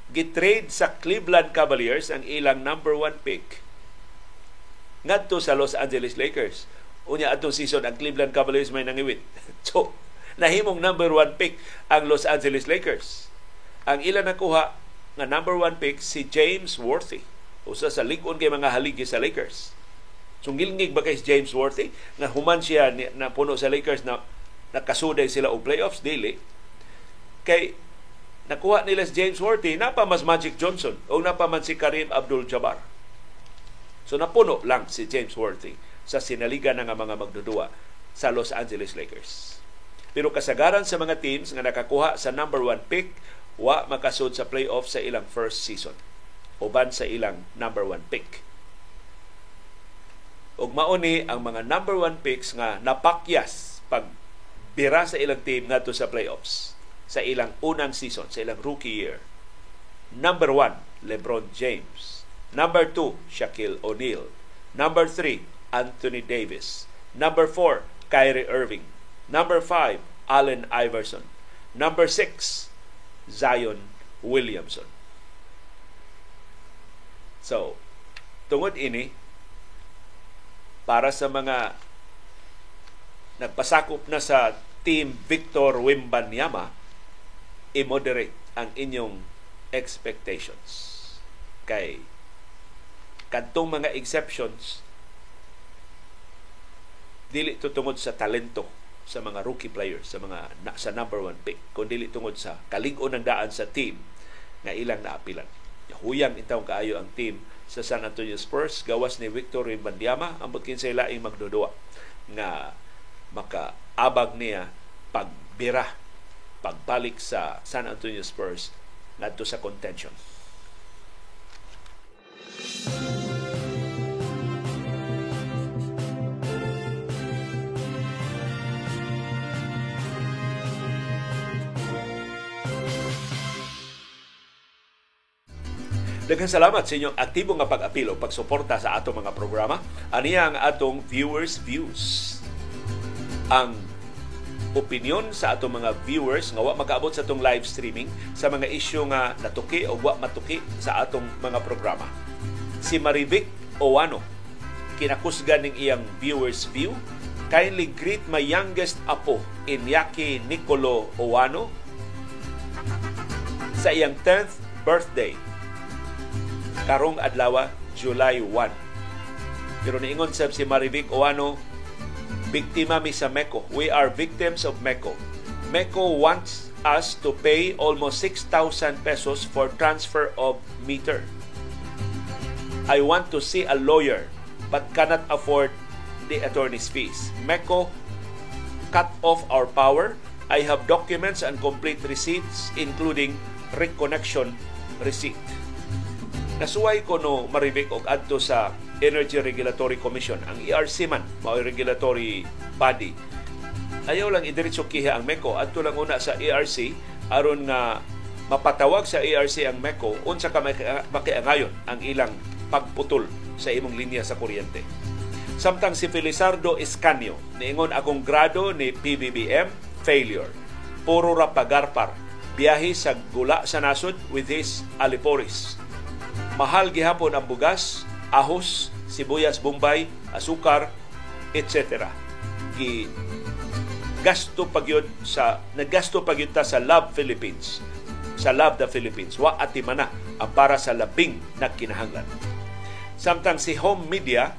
gitrade sa Cleveland Cavaliers ang ilang number one pick ngadto sa Los Angeles Lakers. Unya atong season ang Cleveland Cavaliers may nangiwit. So, nahimong number one pick ang Los Angeles Lakers. Ang ilang nakuha nga number one pick si James Worthy. Usa sa ligon kay mga haligi sa Lakers. Sungilngig ba kay James Worthy na human siya na puno sa Lakers na nakasuday sila og playoffs dili kay nakuha nila si James Worthy napa mas Magic Johnson o napa man si Kareem Abdul-Jabbar. So napuno lang si James Worthy sa sinaliga ng mga magdudua sa Los Angeles Lakers. Pero kasagaran sa mga teams nga nakakuha sa number one pick, wa makasud sa playoff sa ilang first season. Uban sa ilang number one pick. Ug mauni ang mga number one picks nga napakyas pag bira sa ilang team ngadto sa playoffs sa ilang unang season, sa ilang rookie year. Number one, LeBron James. Number two, Shaquille O'Neal. Number three, Anthony Davis. Number four, Kyrie Irving. Number five, Allen Iverson. Number six, Zion Williamson. So, tungod ini, para sa mga nagpasakop na sa Team Victor Wimbanyama, i-moderate ang inyong expectations. Kay kadtong mga exceptions dili to sa talento sa mga rookie players sa mga na, sa number one pick kun dili tungod sa kalig-on ng daan sa team nga ilang naapilan Huyang itaw kaayo ang team sa San Antonio Spurs gawas ni Victor Rimbandiama ambot kinsay laing magdudua nga makaabag niya pagbira pagbalik sa San Antonio Spurs ngadto sa contention. Daghang salamat sa inyong aktibo nga pag-apilo, pagsuporta sa atong mga programa. Aniya ang atong viewers views. Ang opinion sa atong mga viewers nga wa makaabot sa atong live streaming sa mga isyu nga natuki o wa matuki sa atong mga programa. Si Marivic Owano, kinakusgan ning iyang viewers view, kindly greet my youngest apo, Inyaki Nicolo Owano, sa iyang 10th birthday karong adlaw July 1. Pero niingon sab si Marivic Oano, biktima mi sa MECO. We are victims of MECO. MECO wants us to pay almost 6,000 pesos for transfer of meter. I want to see a lawyer but cannot afford the attorney's fees. MECO cut off our power. I have documents and complete receipts including reconnection receipt. Nasuway ko no maribik og adto sa Energy Regulatory Commission, ang ERC man, mao regulatory body. Ayaw lang idiretso kiha ang MECO adto lang una sa ERC aron nga mapatawag sa ERC ang MECO unsa ka makiangayon ang ilang pagputol sa imong linya sa kuryente. Samtang si Felizardo Escanio, niingon akong grado ni PBBM, failure. Puro ra pagarpar. Biyahe sa gula sa nasod with his aliporis mahal gihapon ang bugas, ahos, sibuyas, bombay, asukar, etc. Gi gasto pagyod sa nagasto pagyod ta sa Love Philippines. Sa Love the Philippines. Wa ati mana ang para sa labing na kinahanglan. Samtang si Home Media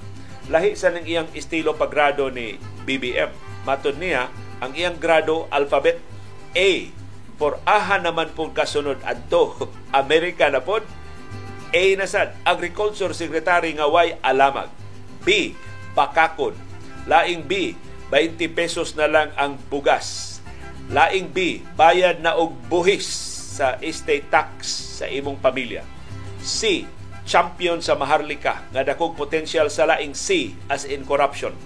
lahi sa ning iyang estilo paggrado ni BBM matud niya ang iyang grado alphabet A. For aha naman pong kasunod adto Amerika na pod A na sad, Agriculture Secretary nga way alamag. B, bakakon. Laing B, 20 pesos na lang ang bugas. Laing B, bayad na og buhis sa estate tax sa imong pamilya. C, champion sa maharlika nga dakog potensyal sa laing C as in corruption.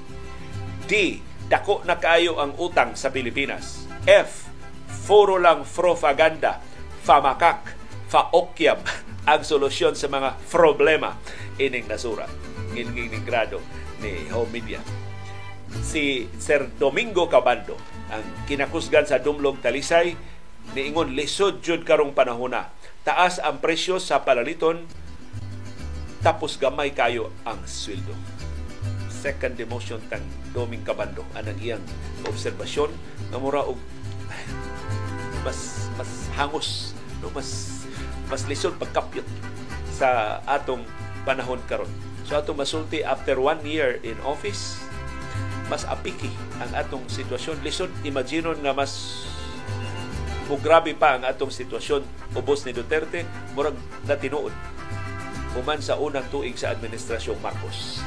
D, dako na kaayo ang utang sa Pilipinas. F, foro lang propaganda, famakak, faokyab, ang solusyon sa mga problema ining nasura ining grado ni Home Media. Si Sir Domingo Cabando ang kinakusgan sa Dumlog Talisay niingon lisod jud karong panahona. Taas ang presyo sa palaliton tapos gamay kayo ang sweldo. Second demotion tang Doming Cabando anang iyang obserbasyon nga mura og mas mas hangos no mas mas lisod pagkapyot sa atong panahon karon. So atong masulti after one year in office, mas apiki ang atong sitwasyon. Lisod, imaginon nga mas mugrabe pa ang atong sitwasyon ubos ni Duterte, murag natinuod human sa unang tuig sa administrasyong Marcos.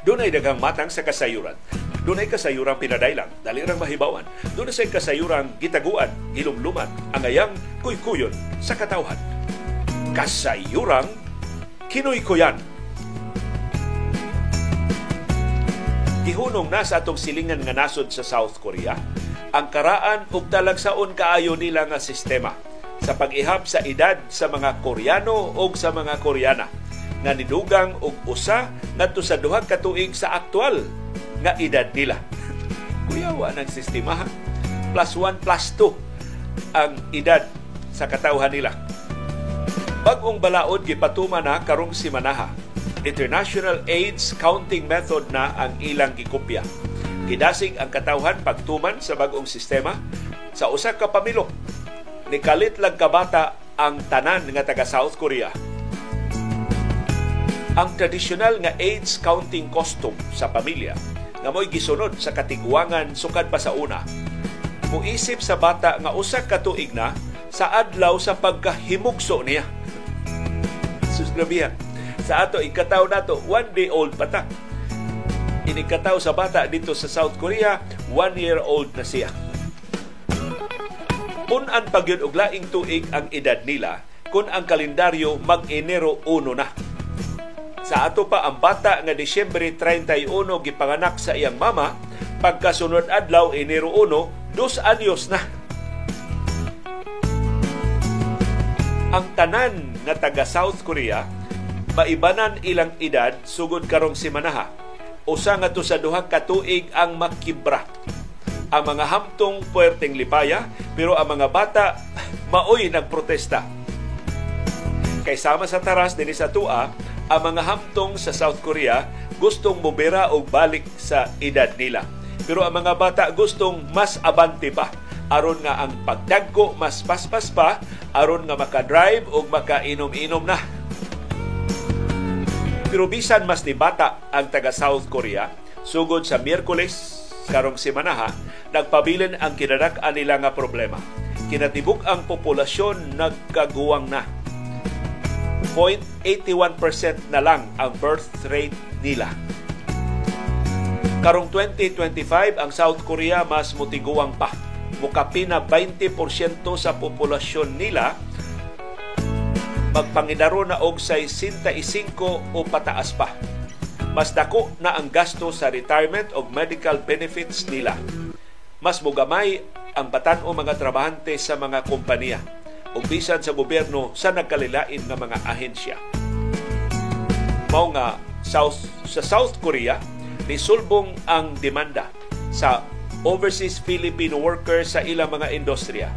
Doon ay daghang matang sa kasayuran. Doon ay kasayurang pinadailang, dalirang mahibawan. Doon ay kasayurang gitaguan, hilumluman, angayang kuykuyon sa katawhan. Kasayurang kinuykuyan. Gihunong na sa atong silingan nga nasod sa South Korea, ang karaan ug talagsaon kaayo nila nga sistema sa pag-ihap sa edad sa mga Koreano o sa mga Koreana nga nidugang og usa ngadto sa duha ka tuig sa aktual nga edad nila. Kuyawa ng sistema plus 1 plus 2 ang edad sa katawhan nila. Bagong balaod gipatuma na karong simanaha. International AIDS counting method na ang ilang gikopya. Gidasig ang katawhan pagtuman sa bagong sistema sa usa ka pamilok. Nikalit lang kabata ang tanan nga taga South Korea. Ang tradisyonal nga age counting custom sa pamilya nga mo'y gisunod sa katigwangan sukad pa sa una. Muisip sa bata nga usa ka tuig na sa adlaw sa pagkahimugso niya. Sus. Sa ato ikataw nato, one day old pa ta. Inikataw sa bata dito sa South Korea, one year old na siya Punan pagyud og laing tuig ang edad nila kung ang kalendaryo mag-Enero 1 na. Sa ato pa ang bata nga Disyembre 31 gipanganak sa iyang mama, pagkasunod adlaw Enero 1, dos anyos na. Ang tanan nga taga South Korea maibanan ilang edad sugod karong simanaha. Usa nga to sa duha ka tuig ang makibra ang mga hamtong puwerteng lipaya pero ang mga bata maoy nagprotesta. Kay sama sa taras dinhi sa tua, ang mga hamtong sa South Korea gustong mubira og balik sa edad nila. Pero ang mga bata gustong mas abante pa aron nga ang pagdagko mas paspas pa aron nga maka-drive og makainom-inom na. Pero bisan mas ni bata ang taga South Korea, sugod sa Miyerkules karong simanaha, nagpabilin ang kinadak-an nila nga problema. Kinatibuk ang populasyon nagkaguwang na. 0.81% na lang ang birth rate nila. Karong 2025, ang South Korea mas mutiguwang pa. Mukapi na 20% sa populasyon nila magpangidaro na og 65 o pataas pa mas dako na ang gasto sa retirement o medical benefits nila. Mas mugamay ang batan o mga trabahante sa mga kompanya o bisan sa gobyerno sa nagkalilain nga mga ahensya. Mao nga South, sa South Korea, nisulbong ang demanda sa overseas Filipino workers sa ilang mga industriya,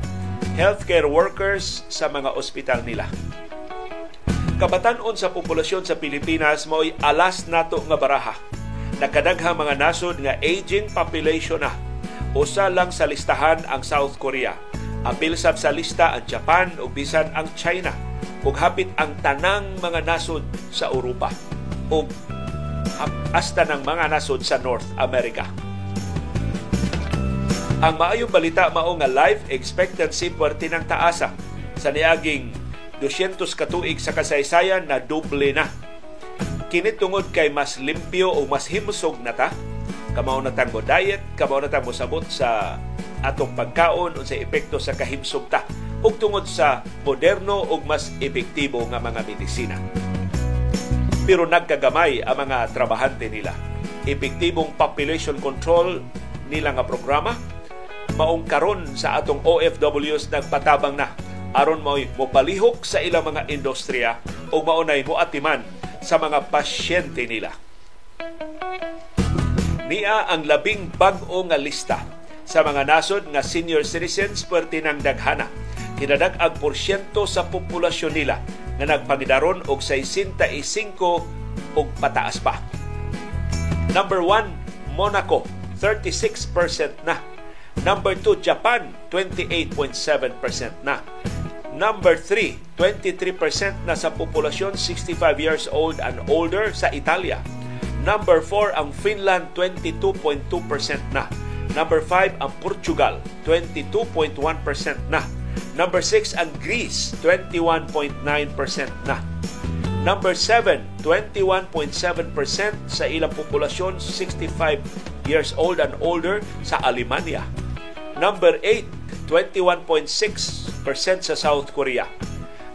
healthcare workers sa mga ospital nila kabatanon sa populasyon sa Pilipinas mo'y alas nato nga baraha. Nakadaghang mga nasod nga aging population na. Usa lang sa listahan ang South Korea. Apil sab sa lista ang Japan ug bisan ang China ug hapit ang tanang mga nasod sa Europa ug hasta ng mga nasod sa North America. Ang maayong balita mao nga life expectancy puwerte ng taasa sa niaging 200 katuig sa kasaysayan na doble na. Kini tungod kay mas limpyo o mas himsog na ta, kamao na tango diet, kamao na tango sabot sa atong pagkaon sa epekto sa kahimsog ta ug tungod sa moderno ug mas epektibo nga mga medisina. Pero nagkagamay ang mga trabahante nila. Epektibong population control nila nga programa maong karon sa atong OFWs nagpatabang na aron mo mopalihok sa ilang mga industriya o maunay mo atiman sa mga pasyente nila. Niya ang labing bag-o nga lista sa mga nasod nga senior citizens perti ng daghana. Kinadag ang porsyento sa populasyon nila nga nagpagidaron og 65 og pataas pa. Number 1, Monaco, 36% na. Number 2, Japan, 28.7% na. Number 3, 23% na sa populasyon 65 years old and older sa Italia. Number 4 ang Finland 22.2% na. Number 5 ang Portugal 22.1% na. Number 6 ang Greece 21.9% na. Number 7, 21.7% sa ilang populasyon 65 years old and older sa Alemania. Number 8, 21.6% sa South Korea.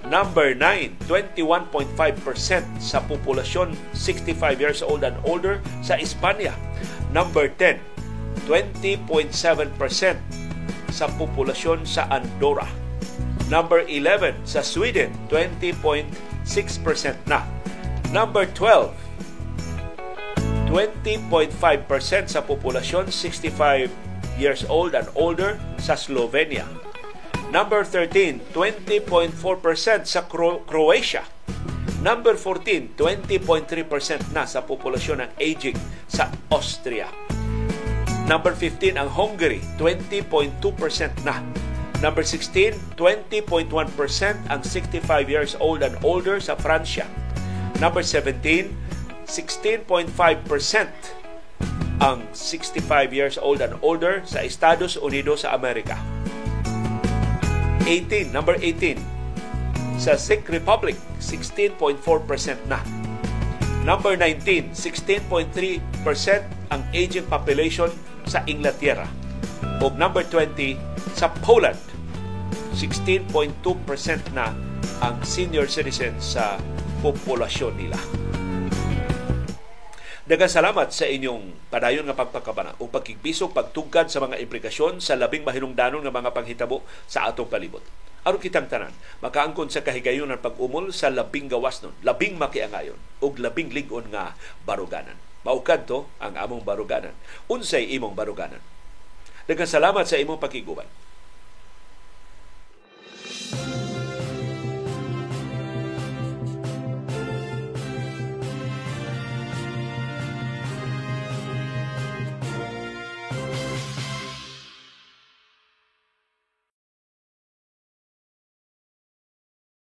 Number 9, 21.5% sa populasyon 65 years old and older sa Espanya. Number 10, 20.7% sa populasyon sa Andorra. Number 11 sa Sweden, 20.6% na. Number 12, 20.5% sa populasyon 65 years old and older sa Slovenia. Number 13, 20.4% sa Cro- Croatia. Number 14, 20.3% na sa populasyon ng aging sa Austria. Number 15 ang Hungary, 20.2% na. Number 16, 20.1% ang 65 years old and older sa Pransya. Number 17, 16.5% ang 65 years old and older sa Estados Unidos sa Amerika. 18, number 18, sa Czech Republic, 16.4% na. Number 19, 16.3% ang aging population sa Inglaterra. O number 20, sa Poland, 16.2% na ang senior citizens sa populasyon nila. Daghang salamat sa inyong padayon nga pagpakabana o pagkigbisog pagtugkad sa mga implikasyon sa labing mahinungdanon nga mga panghitabo sa atong palibot. Aron kitang tanan, makaangkon sa kahigayon ng pag-umol sa labing gawas nun, labing makiangayon, ug labing ligon nga baruganan mao kadto ang among baruganan unsay imong baruganan daghang salamat sa imong pakiguban Thank you.